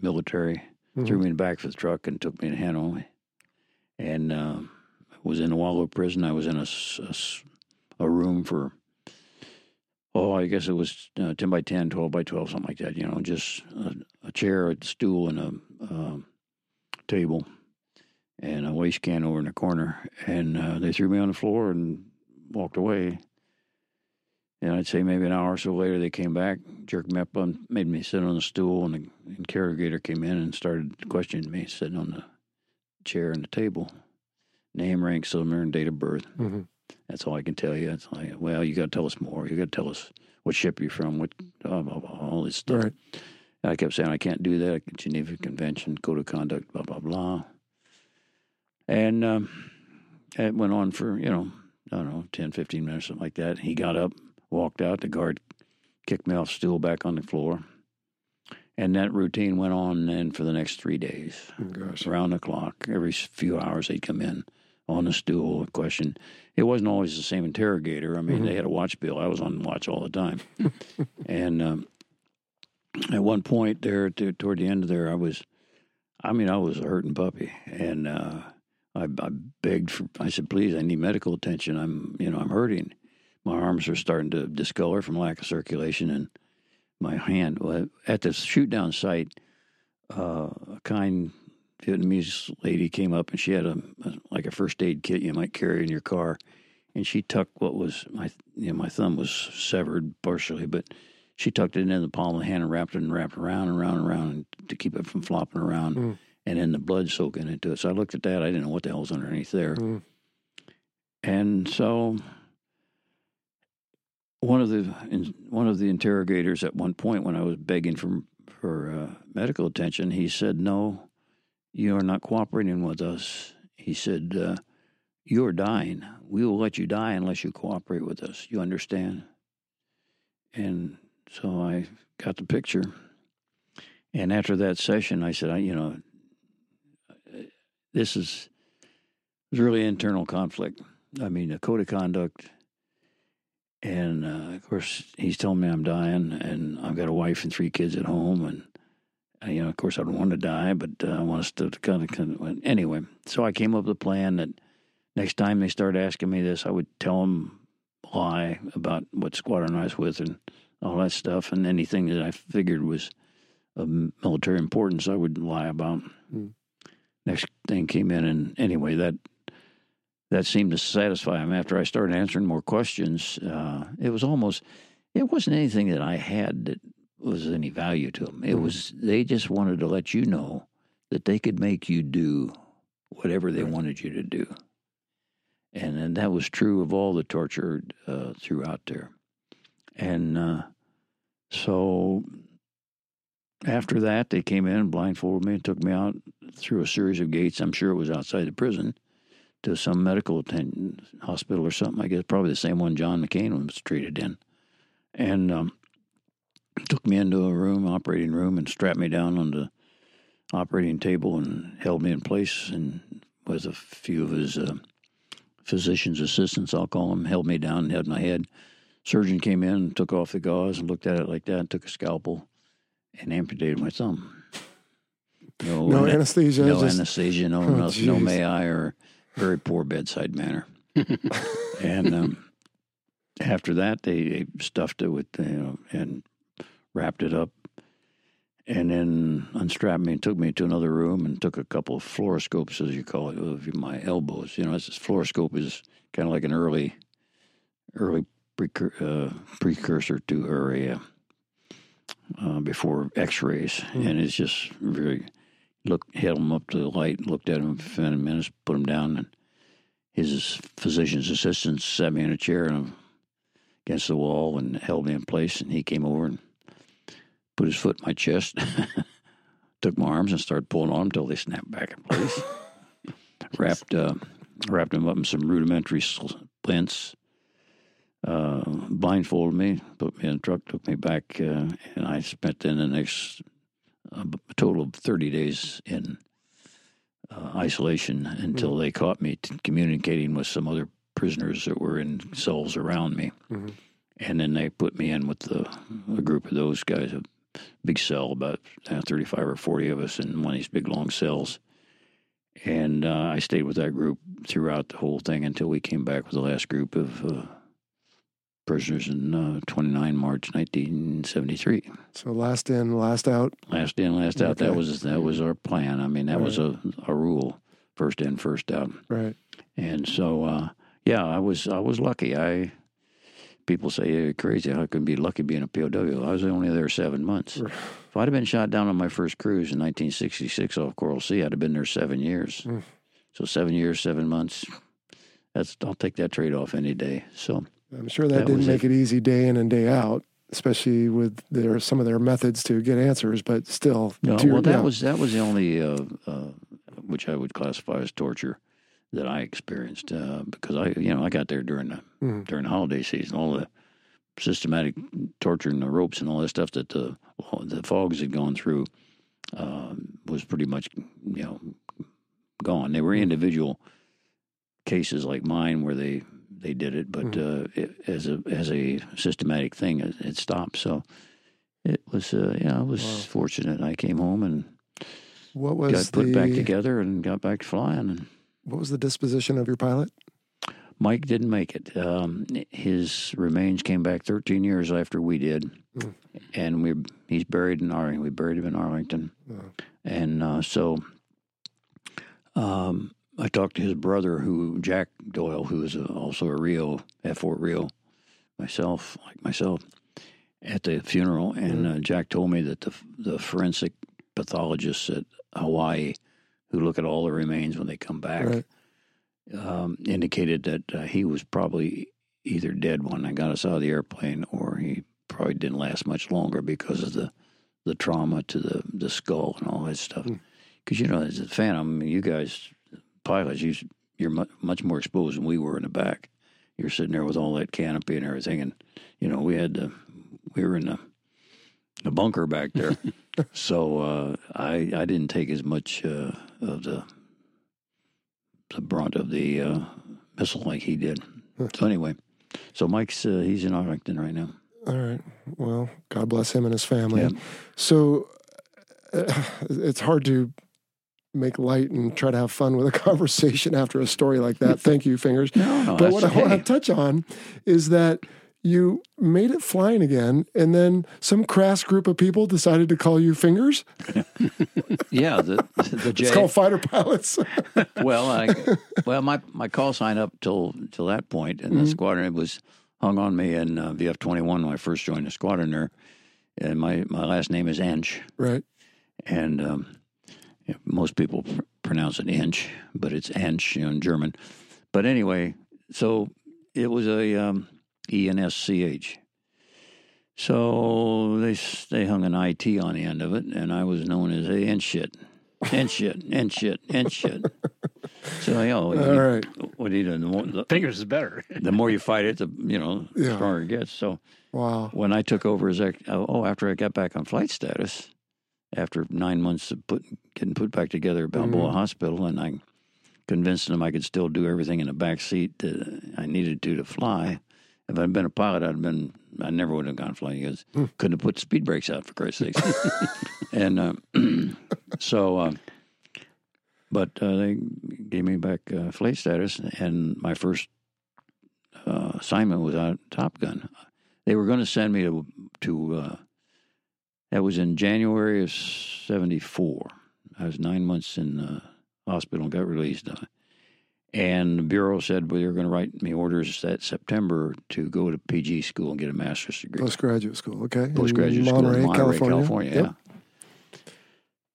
military, threw me in the back of the truck, and took me to Hanoi. And uh, was in a Hoa Lo prison. I was in a a room for, oh, I guess it was uh, 10 by 10, 12 by 12, something like that, you know, just a, a chair, a stool, and a um table and a waste can over in the corner. And uh, they threw me on the floor and walked away. And I'd say maybe an hour or so later, they came back, jerked me up, on, made me sit on the stool, and the interrogator came in and started questioning me, sitting on the chair and the table. Name, rank, cylinder, and date of birth. Mhm. That's all I can tell you. It's like, well, you got to tell us more. You got to tell us what ship you're from, what blah, blah, blah, all this stuff. Right. And I kept saying, I can't do that. Geneva Convention, Code of Conduct, blah, blah, blah. And um, it went on for, you know, I don't know, 10, 15 minutes, something like that. He got up, walked out. The guard kicked me off stool back on the floor. And that routine went on then for the next three days, gosh. around the clock. Every few hours they'd come in on the stool, a question. It wasn't always the same interrogator. I mean, they had a watch bill. I was on watch all the time. and um, at one point there, to, toward the end of there, I was, I mean, I was a hurting puppy, and uh, I, I begged for. I said, "Please, I need medical attention. I'm, you know, I'm hurting. My arms are starting to discolor from lack of circulation, and my hand. At the shoot down site, uh, a kind Vietnamese lady came up, and she had a, a like a first aid kit you might carry in your car, and she tucked what was my, you know, my thumb was severed partially, but she tucked it in the palm of the hand and wrapped it and wrapped around and around and around to keep it from flopping around Mm. and then the blood soaking into it. So I looked at that. I didn't know what the hell's underneath there. Mm. And so one of the one of the interrogators at one point when I was begging for for uh, medical attention, he said, "No, you are not cooperating with us." He said, uh, "You are dying. We will let you die unless you cooperate with us. You understand?" And so I got the picture. And after that session, I said, I, you know, this is really internal conflict. I mean, a code of conduct. And uh, of course, he's telling me I'm dying, and I've got a wife and three kids at home, and uh, you know, of course, I don't want to die, but uh, I want us to kind of, kind of. Anyway, so I came up with a plan that next time they start asking me this, I would tell them lie about what squadron I was with and all that stuff, and anything that I figured was of military importance, I would lie about. Mm. Next thing came in, and anyway, that that seemed to satisfy him. After I started answering more questions, uh, it was almost it wasn't anything that I had that was any value to them. It Mhm. was they just wanted to let you know that they could make you do whatever they wanted you to do, and and that was true of all the torture uh, throughout there, and uh, so after that, they came in and blindfolded me and took me out through a series of gates. I'm sure it was outside the prison to some medical attendant hospital or something. I guess probably the same one John McCain was treated in, and um, took me into a room, operating room, and strapped me down on the operating table and held me in place and with a few of his uh, physician's assistants, I'll call them, held me down and held my head. Surgeon came in and took off the gauze and looked at it like that, and took a scalpel and amputated my thumb. No, No anesthesia. no just, anesthesia, no, Oh, no, no may I, or very poor bedside manner. and um, after that, they, they stuffed it with, you know, and wrapped it up, and then unstrapped me and took me to another room and took a couple of fluoroscopes, as you call it, of my elbows. You know, this fluoroscope is kind of like an early, early precur- uh, precursor to or a uh, uh, before X-rays, Hmm. and it's just very look held him up to the light, looked at him for a few minutes, put him down, and his physician's assistant sat me in a chair against the wall and held me in place, and he came over and put his foot in my chest, took my arms and started pulling on them until they snapped back in place. wrapped uh, wrapped him up in some rudimentary splints. Uh, blindfolded me, put me in the truck, took me back, uh, and I spent then the next a total of 30 days in uh, isolation until they caught me t- communicating with some other prisoners that were in cells around me. Mhm. And then they put me in with the, a group of those guys, a big cell, about uh, 35 or 40 of us in one of these big long cells. And uh, I stayed with that group throughout the whole thing until we came back with the last group of uh, prisoners in uh, 29 March 1973. so last in, last out. Last in, last out. That was that was our plan. I mean, that was a, a rule: first in, first out. Right. And so, uh, yeah, I was I was lucky. I people say you're crazy. How could be lucky being a POW? I was only there seven months. Right. If I'd have been shot down on my first cruise in 1966 off Coral Sea, I'd have been there seven years. Mm. So seven years, seven months. That's I'll take that trade off any day. So I'm sure that, That didn't make it. easy day in and day out, especially with their some of their methods to get answers. But still, No, your- well, that yeah. was that was the only uh, uh, which I would classify as torture that I experienced uh, because I you know I got there during the Mhm. during the holiday season. All the systematic torturing the ropes and all that stuff that the the fogs had gone through uh, was pretty much you know gone. They were individual cases like mine where they they did it, but Mm-hmm. uh, it, as a as a systematic thing, it, it stopped. So it was uh, yeah, I was Wow. fortunate. I came home and What was got put the back together and got back to flying. And what was the disposition of your pilot? Mike didn't make it. Um, his remains came back 13 years after we did, Mm. and we he's buried in Arlington. We buried him in Arlington, Oh. and uh, so um, I talked to his brother, who Jack Doyle, who is a, also a RIO at Fort RIO, myself, like myself, at the funeral, and uh, Jack told me that the the forensic pathologists at Hawaii, who look at all the remains when they come back Right. um, indicated that uh, he was probably either dead when I got us out of the airplane, or he probably didn't last much longer because of the the trauma to the the skull and all that stuff. Because you know, as a Phantom, you guys pilots, you you're mu- much more exposed than we were in the back. You're sitting there with all that canopy and everything, and you know, we had to, we were in the the bunker back there. so uh, I I didn't take as much uh, of the the brunt of the uh, missile like he did. so anyway, so Mike's uh, he's in Arlington right now. All right. Well, God bless him and his family. Yeah. So uh, it's hard to make light and try to have fun with a conversation after a story like that. Thank you, Fingers. No, but what that's I want to touch on is that you made it flying again, and then some crass group of people decided to call you Fingers. Yeah, the the J. It's called fighter pilots. well, I well my my call sign up till till that point, and the squadron was hung on me in uh, VF twenty one when I first joined the squadron there, and my my last name is Ench, right. and um, most people pr- pronounce it Inch, but it's Ench you know, in German. But anyway, so it was a um, E N S C H. So they they hung an IT on the end of it, and I was known as a N shit, N shit, N shit, N shit. So you know, All you- right. what do you do? The more, the, Fingers is better. the more you fight it, the you know Yeah. stronger it gets. So Wow. when I took over as ex- oh after I got back on flight status, after nine months of put, getting put back together at Balboa Hospital, and I convinced them I could still do everything in the back seat that I needed to to fly. If I'd been a pilot, I'd been I never would have gone flying because couldn't have put speed brakes out for Christ's sake. and uh, so, uh, but uh, they gave me back uh, flight status, and my first uh, assignment was out at Top Gun. They were going to send me to to uh, that was in January of '74. I was nine months in the hospital and got released. And the bureau said well, they were going to write me orders that September to go to PG school and get a master's degree. Postgraduate school. Okay. In Postgraduate school Monterey, in Monterey, California. California. Yep. yeah.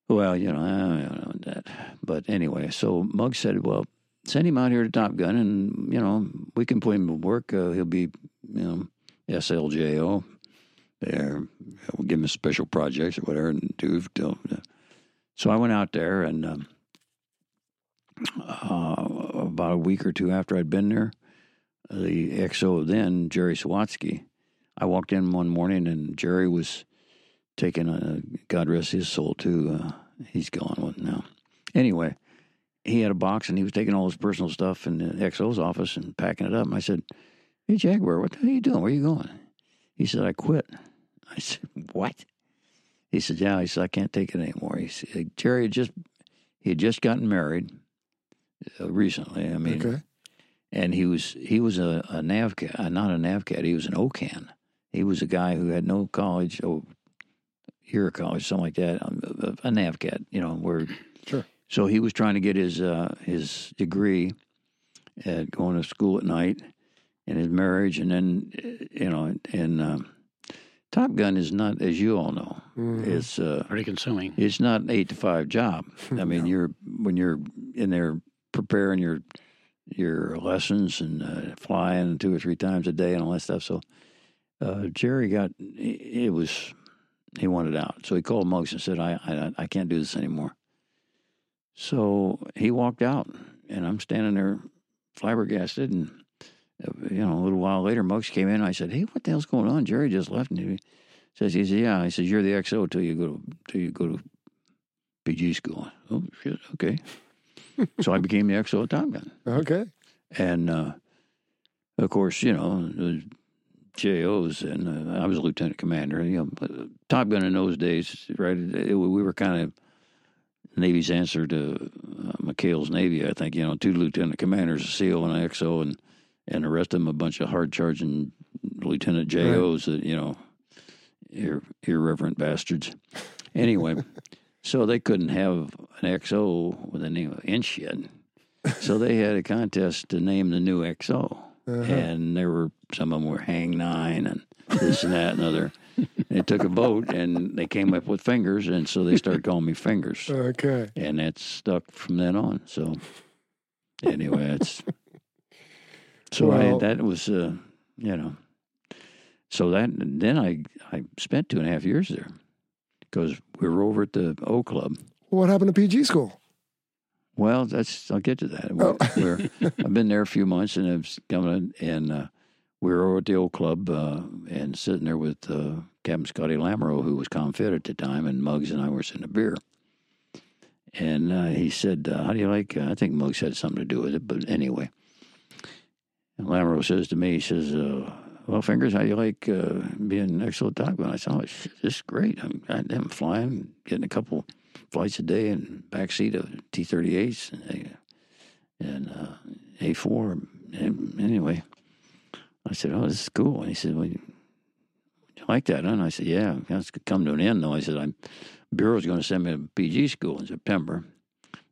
Well, you know, I don't know that. But anyway, so Muggs said, well, send him out here to Top Gun and, you know, we can put him to work. Uh, he'll be, you know, SLJO. There, we'll give him special projects or whatever and do. do so I went out there and um, uh, about a week or two after I'd been there, the XO then, Jerry Sawatsky, I walked in one morning and Jerry was taking a, God rest his soul too. Uh, he's gone now. Anyway, he had a box and he was taking all his personal stuff in the XO's office and packing it up. And I said, Hey, Jaguar, what the hell are you doing? Where are you going? He said, I quit. I said, What? He said, Yeah. He said, I can't take it anymore. He said, Jerry had just, he had just gotten married uh, recently. I mean, Okay. and he was he was a, a NAVCAD, uh, not a NAVCAD. He was an OCAN. He was a guy who had no college, oh, year of college, something like that. um, A, a NAVCAD, you know, where. Sure. So he was trying to get his uh, his degree at going to school at night, and his marriage, and then uh, you know, and um, Top Gun is not, as you all know, Mhm. it's uh, Pretty consuming. it's not an eight to five job. I mean, you're when you're in there preparing your your lessons and uh, flying two or three times a day and all that stuff. So uh, Jerry got it was he wanted out, so he called Muggs and said, "I I, I can't do this anymore." So he walked out, and I'm standing there flabbergasted, and you know, a little while later, Muggs came in. I said, "Hey, what the hell's going on?" Jerry just left. And he says, "He said, yeah." He says, "You're the XO till you go to till you go to PG school." Oh shit, okay. so I became the XO at Top Gun. Okay. And uh, of course, you know, JOs, and uh, I was a lieutenant commander. You know, Top Gun in those days, right? It, we were kind of Navy's answer to uh, McHale's Navy. I think you know, two lieutenant commanders, a SEAL and an XO, and and the rest of them a bunch of hard charging lieutenant JOs right. that you know, ir- irreverent bastards. Anyway, so they couldn't have an XO with the name of inch. So they had a contest to name the new XO. Uh-huh. And there were some of them were Hang Nine and this and that and other. it took a vote and they came up with fingers and so they started calling me fingers. Okay. And that stuck from then on. So anyway, it's so well, I that was uh, you know so that then I I spent two and a half years there because we were over at the O Club. What happened to PG school? Well, that's I'll get to that. We're, oh. we're, I've been there a few months, and I've coming and uh, we were over at the O Club uh, and sitting there with uh, Captain Scotty Lamoureux, who was ComFit at the time, and Muggs and I were sitting a beer. And uh, he said, uh, "How do you like?" Uh, I think Muggs had something to do with it, but anyway. And says to me, he says, "Well, fingers, how you like being next to the top? I said, "Oh, this is great. I'm, I'm flying, getting a couple." flights a day in backseat of T 38s and, and uh, A4. And anyway, I said, Oh, this is cool. And he said, Well, you, you like that, huh? And I said, Yeah, it's come to an end, though. I said, I'm Bureau's going to send me to PG school in September.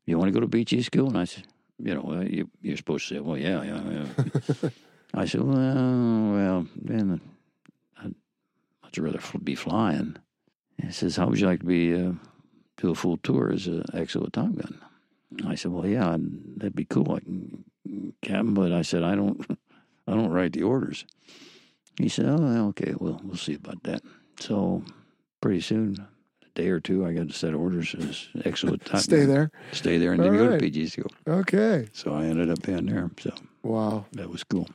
You want to go to PG school? And I said, You know, well, you, are supposed to say, Well, yeah, yeah. yeah. I said, Well, well, then I'd much rather be flying. He says, How would you like to be uh, do a full tour as an XO Top Gun. I said, well, yeah, that'd be cool. I can, Captain, but I said, I don't, I don't write the orders. He said, oh, okay, well, we'll see about that. So pretty soon, a day or two, I got to set of orders as XO Top Stay there. Stay there and All then right. go to PG school. Okay. So I ended up being there. So wow, that was cool.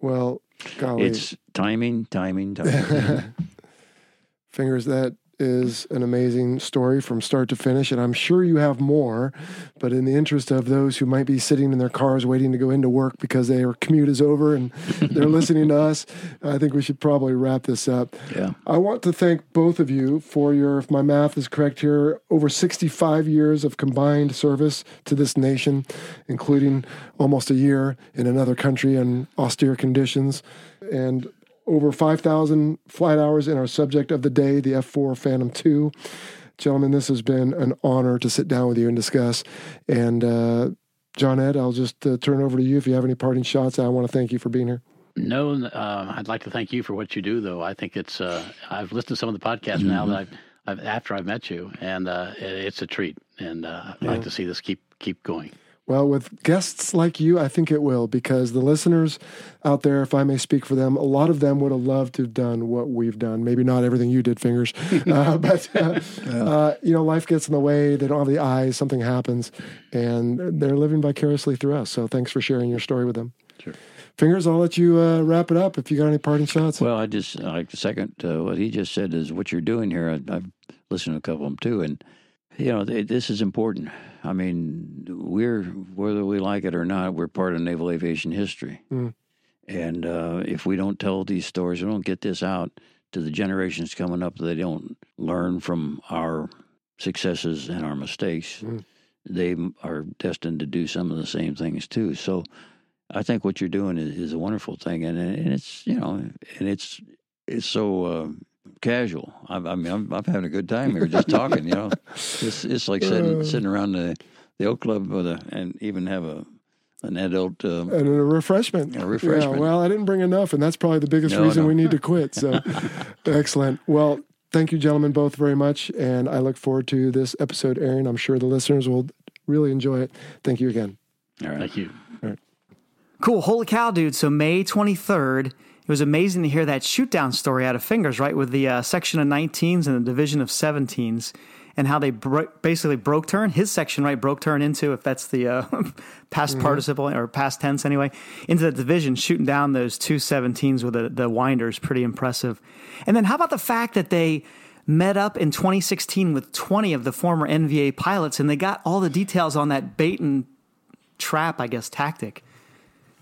Well, golly. it's timing, timing, timing. Fingers that is an amazing story from start to finish, and I'm sure you have more. But in the interest of those who might be sitting in their cars waiting to go into work because their commute is over and they're listening to us, I think we should probably wrap this up. Yeah. I want to thank both of you for your, if my math is correct here, over 65 years of combined service to this nation, including almost a year in another country in austere conditions. And over 5,000 flight hours in our subject of the day, the F 4 Phantom 2. Gentlemen, this has been an honor to sit down with you and discuss. And uh, John Ed, I'll just uh, turn over to you if you have any parting shots. I want to thank you for being here. No, uh, I'd like to thank you for what you do, though. I think it's, uh, I've listened to some of the podcasts mm-hmm. now that I've, I've, after I've met you, and uh, it's a treat. And uh, I'd yeah. like to see this keep keep going. Well, with guests like you, I think it will because the listeners out there, if I may speak for them, a lot of them would have loved to have done what we've done. Maybe not everything you did, fingers, uh, but uh, yeah. uh, you know, life gets in the way. They don't have the eyes. Something happens, and they're living vicariously through us. So, thanks for sharing your story with them. Sure. Fingers, I'll let you uh, wrap it up if you got any parting shots. Well, I just like to second uh, what he just said is what you're doing here. I, I've listened to a couple of them too, and you know, this is important. I mean, we're whether we like it or not, we're part of naval aviation history. Mm. And uh, if we don't tell these stories, we don't get this out to the generations coming up, they don't learn from our successes and our mistakes. Mm. They are destined to do some of the same things too. So, I think what you're doing is, is a wonderful thing, and and it's you know, and it's it's so. Uh, casual. I, I mean, I'm, I'm, having a good time here, just talking. You know, it's it's like sitting uh. sitting around the the O Club with a and even have a an adult uh, and a refreshment. A refreshment. Yeah, well, I didn't bring enough, and that's probably the biggest no, reason no. we need to quit. So, excellent. Well, thank you, gentlemen, both very much, and I look forward to this episode airing. I'm sure the listeners will really enjoy it. Thank you again. All right. Thank you. All right. Cool. Holy cow, dude. So May 23rd it was amazing to hear that shoot down story out of Fingers, right, with the uh, section of 19s and the division of 17s. and how they bro- basically broke turn his section right broke turn into if that's the uh, past Mm-hmm. participle or past tense anyway into the division shooting down those two 17s with the, the winders pretty impressive and then how about the fact that they met up in 2016 with 20 of the former nva pilots and they got all the details on that bait and trap i guess tactic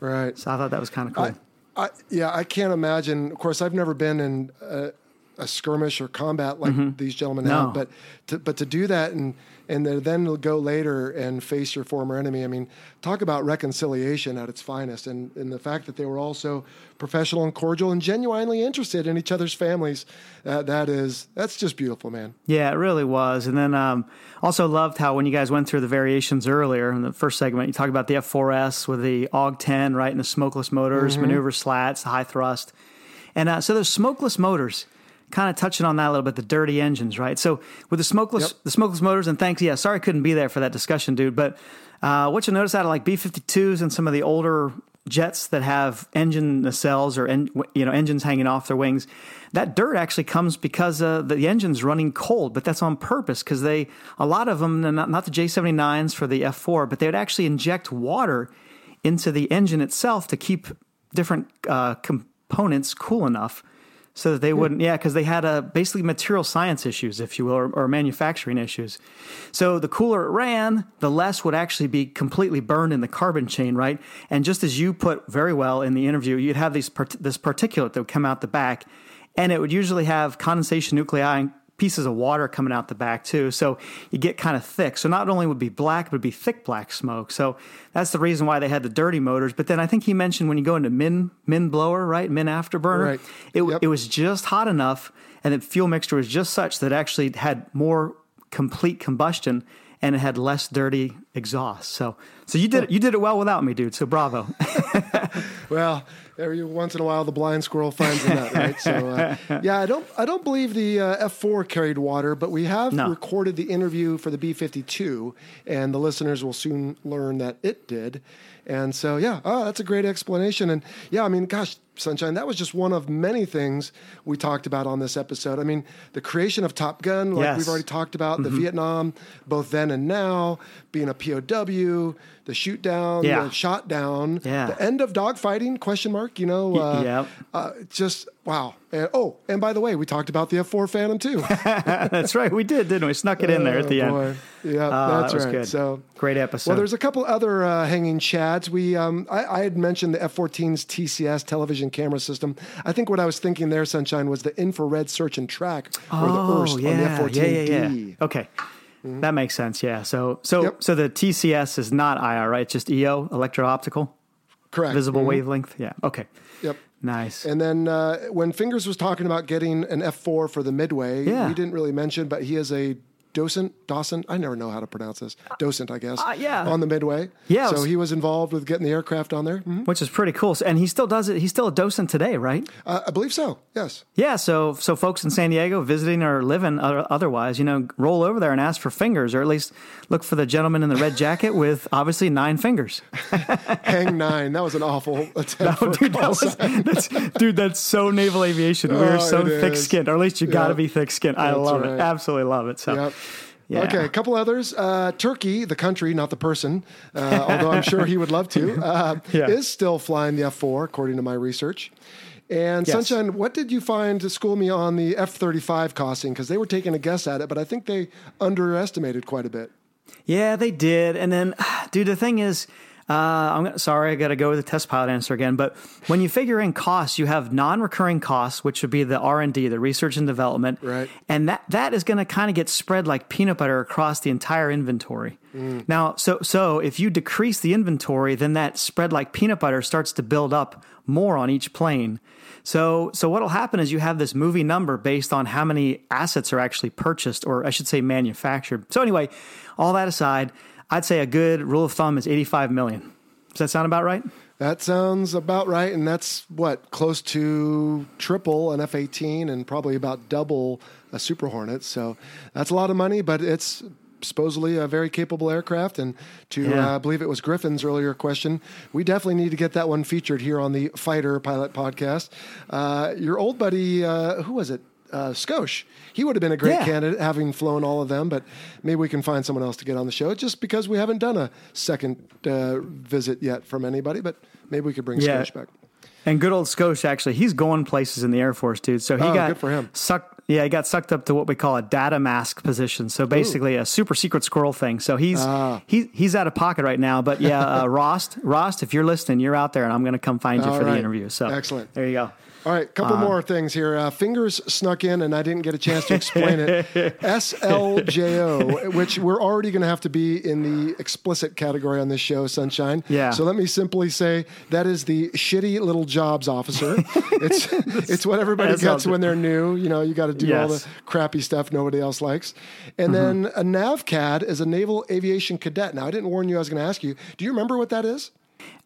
Right. so i thought that was kind of cool I, I, yeah, I can't imagine. Of course, I've never been in a, a skirmish or combat like these gentlemen Mm-hmm. No. have, but to, but to do that and and to then go later and face your former enemy. I mean, talk about reconciliation at its finest, and and the fact that they were also professional and cordial and genuinely interested in each other's families. Uh, that is that's just beautiful, man. Yeah, it really was. And then um, also loved how when you guys went through the variations earlier in the first segment, you talked about the F4S with the AWG 10, right, and the smokeless motors, maneuver slats, the high thrust. And uh, so those smokeless motors, kind of touching on that a little bit, the dirty engines, right? So with the smokeless, Yep. the smokeless motors, and thanks, yeah, sorry I couldn't be there for that discussion, dude, but uh, what you notice out of like B-52s and some of the older jets that have engine nacelles or en- you know engines hanging off their wings, that dirt actually comes because uh, the engine's running cold, but that's on purpose because they a lot of them, not, not the J79s for the F4, but they would actually inject water into the engine itself to keep different uh, components cool enough so that they wouldn't yeah because they had uh, basically material science issues if you will or, or manufacturing issues. So the cooler it ran the less would actually be completely burned in the carbon chain right? And just as you put very well in the interview you'd have these this particulate that would come out the back and it would usually have condensation nuclei and pieces of water coming out the back too. So you get kind of thick. So not only would it be black but it'd be thick black smoke. So that's the reason why they had the dirty motors. But then i think he mentioned when you go into min min blower right? Min afterburner Right. it, Yep. it was just hot enough and the fuel mixture was just such that it actually had more complete combustion and it had less dirty exhaust. So so you did it, you did it well without me dude. So bravo. Well, every once in a while, the blind squirrel finds a nut, right? So, uh, yeah, I don't, I don't believe the uh, F4 carried water, but we have No. recorded the interview for the B52, and the listeners will soon learn that it did. And so, yeah, oh, that's a great explanation. And yeah, I mean, gosh, Sunshine, that was just one of many things we talked about on this episode. I mean, the creation of Top Gun, like Yes. we've already talked about, the Vietnam, both then and now, being a POW, the shoot down, Yeah. the shot down, Yeah. the end of dogfighting? Question mark. You know, uh, yep. uh, just wow. And, oh, and by the way, we talked about the F4 Phantom too. that's right we did didn't we snuck it in there at the Oh, end. Yeah, Oh, that's that was right. good. So. great episode Well, there's a couple other uh, hanging chads. We, um, I, I had mentioned the F-14's TCS television camera system. I think what I was thinking there, Sunshine, was the infrared search and track, or the IRST on the F-14D. Oh, yeah, yeah, yeah. Okay. That makes sense. Yeah. So, so, Yep. so the TCS is not IR, right? It's just EO, electro optical, Correct. visible Mhm. wavelength. Yeah. Okay. Yep. Nice. And then uh, when Fingers was talking about getting an F4 for the Midway, Yeah. we didn't really mention, but he is a docent, Dawson. I never know how to pronounce this. Docent, I guess. Uh, yeah. On the Midway. Yeah, So was- he was involved with getting the aircraft on there. Mhm. Which is pretty cool. And he still does it. He's still a docent today, right? Uh, I believe so. Yes. Yeah. So, so folks in San Diego visiting or living otherwise, you know, roll over there and ask for fingers, or at least look for the gentleman in the red jacket with obviously nine fingers. Hang nine. That was an awful attempt. a dude, that was, that's, dude, that's so naval aviation. We're Oh, so thick skinned, or at least you got to Yep. be thick skinned. I love right. it. Absolutely love it. So, Yep. Yeah. Okay, a couple others. Uh, Turkey, the country, not the person, uh, although I'm sure he would love to, uh, Yeah. is still flying the F4, according to my research. And Yes. Sunshine, what did you find to school me on the F 35 costing? Because they were taking a guess at it, but I think they underestimated quite a bit. Yeah, they did. And then, dude, the thing is, uh, I'm gonna, sorry, I got to go with the test pilot answer again. But when you figure in costs, you have non-recurring costs, which would be the R and D, the research and development, Right. And that that is going to kind of get spread like peanut butter across the entire inventory. Now, so so if you decrease the inventory, then that spread like peanut butter starts to build up more on each plane. So so what'll happen is you have this movie number based on how many assets are actually purchased, or I should say manufactured. So anyway, all that aside, I'd say a good rule of thumb is 85 million. Does that sound about right? That sounds about right. And that's what, close to triple an F 18 and probably about double a Super Hornet. So that's a lot of money, but it's supposedly a very capable aircraft. And to, Yeah. uh, believe it was Griffin's earlier question, we definitely need to get that one featured here on the Fighter Pilot podcast. Uh, your old buddy, uh, who was it? Uh, Skosh. He would have been a great Yeah. candidate, having flown all of them. But maybe we can find someone else to get on the show, just because we haven't done a second uh, visit yet from anybody. But maybe we could bring Yeah. Skosh back. And good old Scotia, actually, he's going places in the Air Force, dude. So he Oh, got good for him. sucked. Yeah, he got sucked up to what we call a data mask position. So basically, a super secret squirrel thing. So he's Ah. he, he's out of pocket right now. But yeah, uh, Rost, Rost, if you're listening, you're out there, and I'm going to come find you All for the interview. So Excellent. There you go. All right, couple Uh, more things here. Uh, fingers snuck in, and I didn't get a chance to explain it. SLJO, which we're already going to have to be in the explicit category on this show, Sunshine. Yeah. So let me simply say that is the shitty little jobs officer. it's it's what everybody gets when they're new. You know, you got to do all the crappy stuff nobody else likes. And then a NAVCAD is a Naval Aviation Cadet. Now, I didn't warn you. I was going to ask you. Do you remember what that is?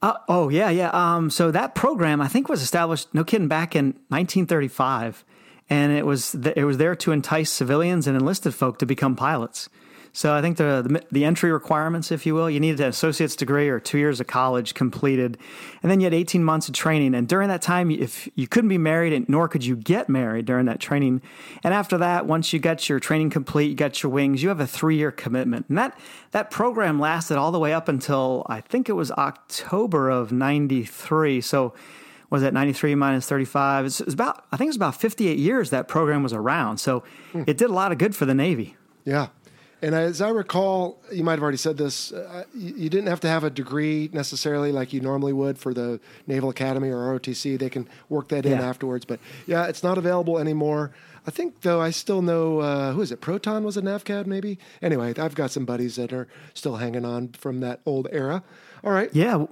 Uh, oh yeah, yeah. Um, so that program I think was established, no kidding, back in 1935, and it was th- it was there to entice civilians and enlisted folk to become pilots. So I think the, the the entry requirements, if you will, you needed an associate's degree or two years of college completed, and then you had 18 months of training. And during that time, if you couldn't be married, and nor could you get married during that training. And after that, once you got your training complete, you got your wings, you have a three year commitment, and that that program lasted all the way up until I think it was October of '93. So was that 93 minus 35? It's, it's about I think it's about 58 years that program was around. So hmm. it did a lot of good for the Navy. Yeah. And as I recall, you might have already said this, uh, you, you didn't have to have a degree necessarily like you normally would for the Naval Academy or ROTC. They can work that in Yeah. afterwards. But yeah, it's not available anymore. I think, though, I still know, uh, who is it? Proton was a NAVCAD, maybe? Anyway, I've got some buddies that are still hanging on from that old era. All right. Yeah.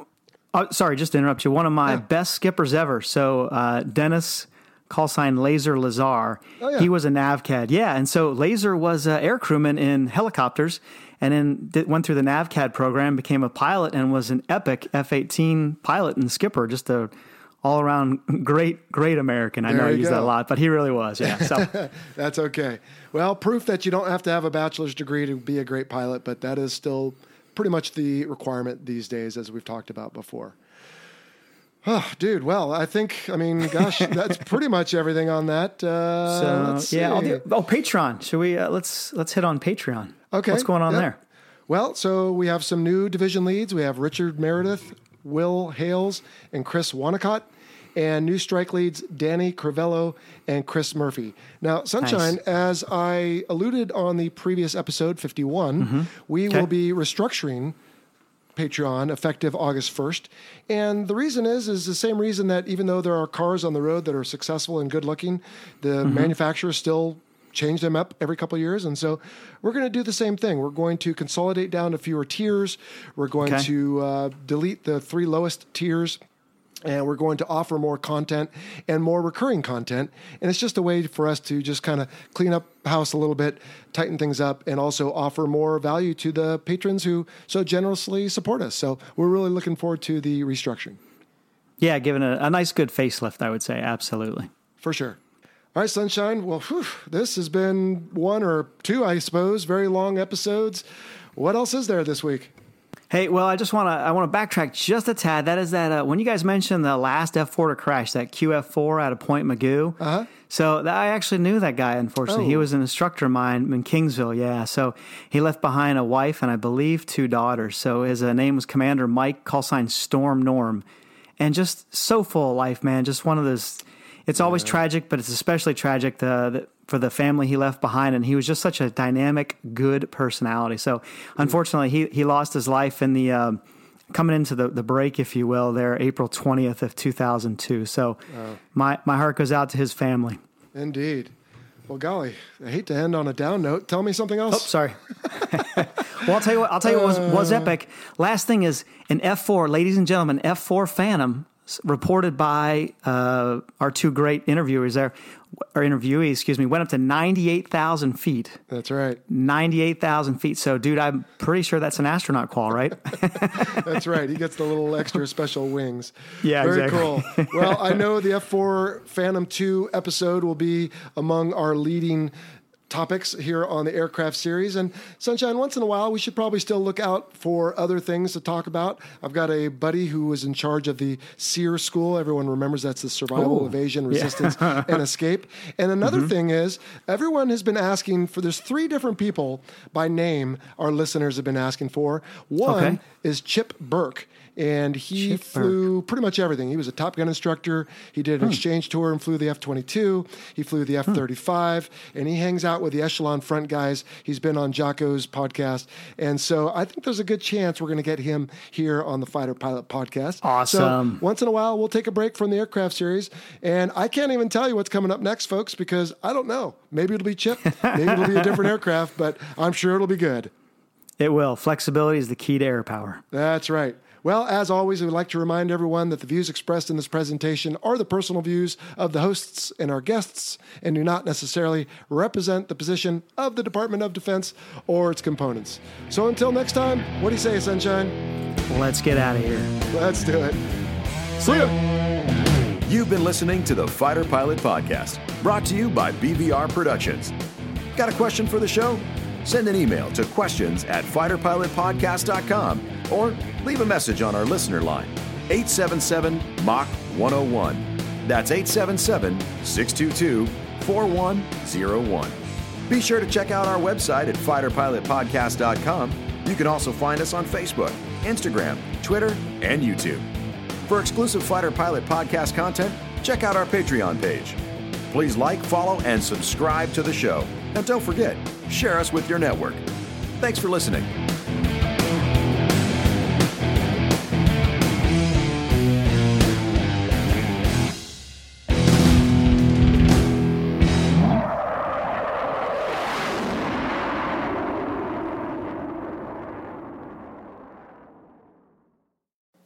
Oh, sorry, just to interrupt you. One of my Yeah. best skippers ever. So uh, Dennis, call sign Laser Lazar. Oh, yeah. He was a NavCad. Yeah, and so Laser was an air crewman in helicopters, and then did, went through the NavCad program, became a pilot, and was an epic F-18 pilot and skipper. Just a all around great, great American. I know There I use that a lot, but he really was. Yeah. So That's okay. Well, proof that you don't have to have a bachelor's degree to be a great pilot, but that is still pretty much the requirement these days, as we've talked about before. Oh, dude. Well, I think, I mean, gosh, that's pretty much everything on that. Uh, So let's yeah, I'll do, oh Patreon. Should we? Uh, let's let's hit on Patreon. Okay. what's going on there? Well, so we have some new division leads. We have Richard Meredith, Will Hales, and Chris Wanacott. And new strike leads, Danny Crivello and Chris Murphy. Now, Sunshine, as I alluded on the previous episode, 51, we Okay. will be restructuring Patreon effective August 1st. And the reason is is the same reason that even though there are cars on the road that are successful and good looking, the manufacturers still change them up every couple of years. And so we're going to do the same thing. We're going to consolidate down to fewer tiers. We're going Okay. to uh, delete the three lowest tiers and we're going to offer more content and more recurring content. And it's just a way for us to just kind of clean up house a little bit, tighten things up, and also offer more value to the patrons who so generously support us. So we're really looking forward to the restructuring Yeah, giving a, a nice good facelift, I would say. Absolutely. for sure. All right, Sunshine. Well, whew, this has been one or two, I suppose, very long episodes. What else is there this week? Hey, well, I just want to I want to backtrack just a tad. That is that uh, when you guys mentioned the last F4 to crash, that QF4 out of Point Mugu. Uh-huh. So that, I actually knew that guy. Unfortunately, he Oh. was an instructor of mine in Kingsville. Yeah. So he left behind a wife and I believe two daughters. So his uh, name was Commander Mike, call sign Storm Norm, and just so full of life, man. Just one of those. It's always tragic, but it's especially tragic the, the, for the family he left behind. And he was just such a dynamic, good personality. So unfortunately, he, he lost his life in the um coming into the, the break, if you will, there April twentieth of two thousand two. So my my heart goes out to his family. Indeed. Well, golly, I hate to end on a down note. Tell me something else. Oh, sorry. well, I'll tell you what. I'll tell you what was, was epic. Last thing is an F four, ladies and gentlemen, F four Phantom, s- reported by uh, our two great interviewers there, or interviewees, excuse me, went up to ninety eight thousand feet. That's right. Ninety eight thousand feet. So, dude, I'm pretty sure that's an astronaut call, right? That's right. He gets the little extra special wings. Yeah, Very exactly. cool. Well, I know the F4 Phantom 2 episode will be among our leading topics here on the aircraft series. And Sunshine, once in a while, we should probably still look out for other things to talk about. I've got a buddy who was in charge of the SERE school. Everyone remembers that's the survival, Ooh, evasion, resistance, and escape. And another Mm-hmm. thing is, everyone has been asking for, there's three different people by name our listeners have been asking for. One Okay. is Chip Burke. And he Chip flew pretty much everything. He was a Top Gun instructor. He did an hmm. exchange tour and flew the F 22. He flew the hmm. F 35. And he hangs out with the Echelon Front guys. He's been on Jocko's podcast. And so I think there's a good chance we're going to get him here on the Fighter Pilot podcast. Awesome. So once in a while, we'll take a break from the aircraft series. And I can't even tell you what's coming up next, folks, because I don't know. Maybe it'll be Chip. Maybe it'll be a different aircraft, but I'm sure it'll be good. It will. Flexibility is the key to air power. That's right. Well, as always, we'd like to remind everyone that the views expressed in this presentation are the personal views of the hosts and our guests and do not necessarily represent the position of the Department of Defense or its components. So until next time, what do you say, Sunshine? Let's get out of here. Let's do it. See ya. You've been listening to the Fighter Pilot Podcast, brought to you by BVR Productions. Got a question for the show? Send an email to questions at fighterpilotpodcast.com or leave a message on our listener line, 877 Mach 101. That's 877 622 4101. Be sure to check out our website at fighterpilotpodcast.com. You can also find us on Facebook, Instagram, Twitter, and YouTube. For exclusive Fighter Pilot podcast content, check out our Patreon page. Please like, follow, and subscribe to the show. And don't forget, share us with your network. Thanks for listening.